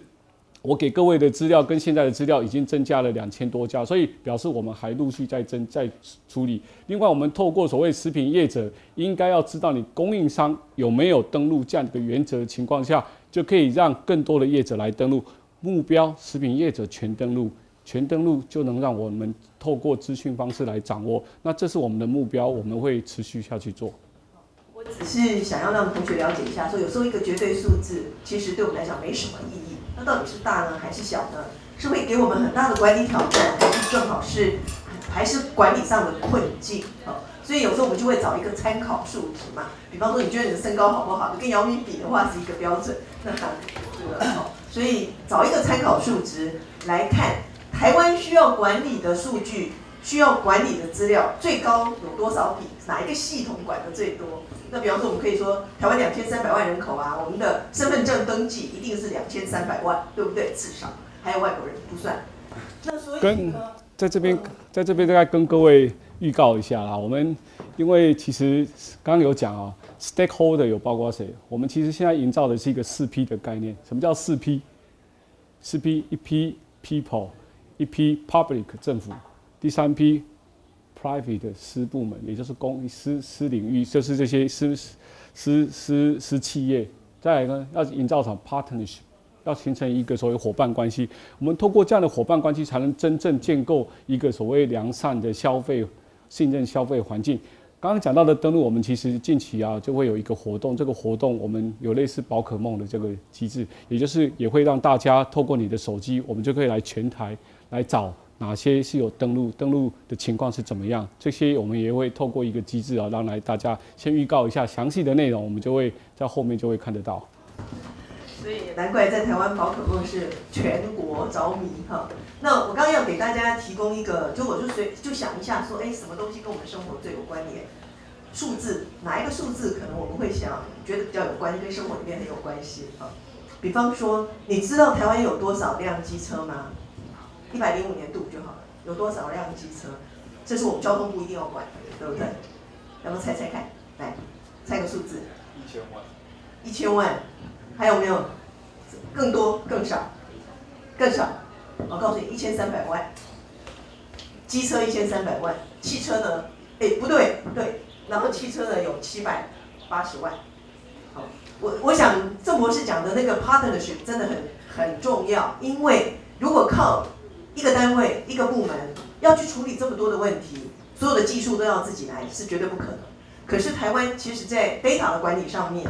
我给各位的资料跟现在的资料已经增加了两千多家，所以表示我们还陆续在增在处理。另外，我们透过所谓食品业者应该要知道你供应商有没有登录这样的原则情况下，就可以让更多的业者来登录。目标食品业者全登录，全登录就能让我们透过资讯方式来掌握。那这是我们的目标，我们会持续下去做。我只是想要让同学了解一下，说有时候一个绝对数字其实对我们来讲没什么意义。那到底是大呢还是小呢？是会给我们很大的管理挑战，还是正好是还是管理上的困境？哦，所以有时候我们就会找一个参考数值嘛。比方说，你觉得你的身高好不好？你跟姚明比的话是一个标准。那这个好，所以找一个参考数值来看，台湾需要管理的数据。需要管理的资料最高有多少笔？哪一个系统管的最多？那比方说，我们可以说台湾两千三百万人口啊，我们的身份证登记一定是两千三百万，对不对？至少还有外国人不算。那所以跟在这边，在这边大概跟各位预告一下啦。我们因为其实刚刚有讲啊，stakeholder 有包括谁？我们其实现在营造的是一个四 P 的概念。什么叫四 P？四 P 一批 people，一批 public 政府。第三批，private 的私部门，也就是公私私领域，就是这些私私私私企业。再来呢，要营造成 partnership，要形成一个所谓伙伴关系。我们通过这样的伙伴关系，才能真正建构一个所谓良善的消费信任消费环境。刚刚讲到的登录，我们其实近期啊就会有一个活动，这个活动我们有类似宝可梦的这个机制，也就是也会让大家透过你的手机，我们就可以来全台来找。哪些是有登录？登录的情况是怎么样？这些我们也会透过一个机制啊，让来大家先预告一下详细的内容，我们就会在后面就会看得到。所以难怪在台湾宝可梦是全国着迷哈。那我刚刚要给大家提供一个，就我就随就想一下说，哎，什么东西跟我们生活最有关联？数字哪一个数字可能我们会想觉得比较有关，跟生活里面很有关系啊？比方说，你知道台湾有多少辆机车吗？一百零五年度就好了，有多少辆机车？这是我们交通部一定要管的，对不对？要不猜猜看，来，猜个数字。一千万。一千万，还有没有？更多？更少？更少。我告诉你，一千三百万。机车一千三百万，汽车呢？哎，不对，对。然后汽车呢有七百八十万。好，我我想郑博士讲的那个 partnership 真的很很重要，因为如果靠一个单位、一个部门要去处理这么多的问题，所有的技术都要自己来，是绝对不可能。可是台湾其实，在 data 的管理上面，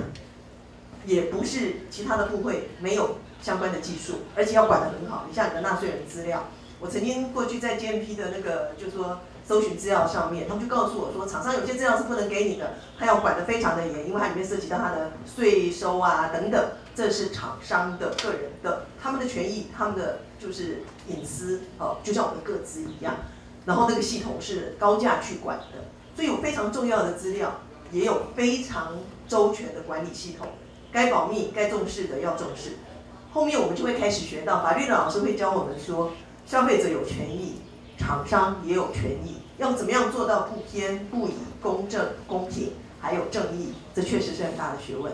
也不是其他的部会没有相关的技术，而且要管得很好。你像你的纳税人资料，我曾经过去在 GMP 的那个，就说搜寻资料上面，他们就告诉我说，厂商有些资料是不能给你的，他要管得非常的严，因为它里面涉及到他的税收啊等等，这是厂商的个人的他们的权益，他们的就是隐私哦，就像我们的个资一样。然后那个系统是高价去管的，所以有非常重要的资料，也有非常周全的管理系统。该保密、该重视的要重视。后面我们就会开始学到，法律的老师会教我们说，消费者有权益，厂商也有权益，要怎么样做到不偏不倚、公正、公平，还有正义，这确实是很大的学问。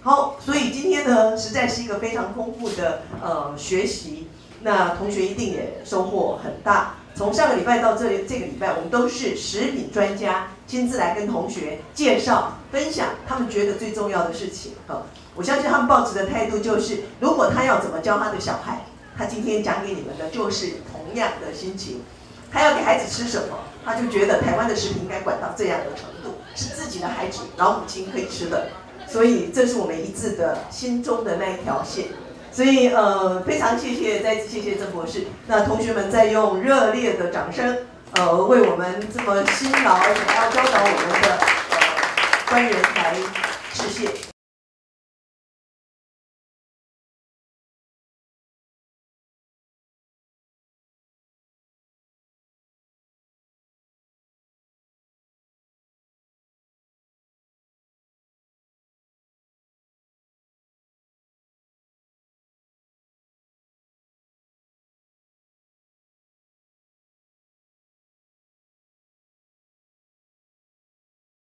好，所以今天呢，实在是一个非常丰富的呃学习，那同学一定也收获很大。从上个礼拜到这这个礼拜，我们都是食品专家，亲自来跟同学介绍、分享他们觉得最重要的事情。好，我相信他们抱持的态度就是，如果他要怎么教他的小孩，他今天讲给你们的就是同样的心情。他要给孩子吃什么，他就觉得台湾的食品应该管到这样的程度，是自己的孩子、老母亲可以吃的。所以，这是我们一致的心中的那一条线。所以，呃，非常谢谢，再次谢谢郑博士。那同学们再用热烈的掌声，呃，为我们这么辛劳想要教导我们的呃官员来致谢。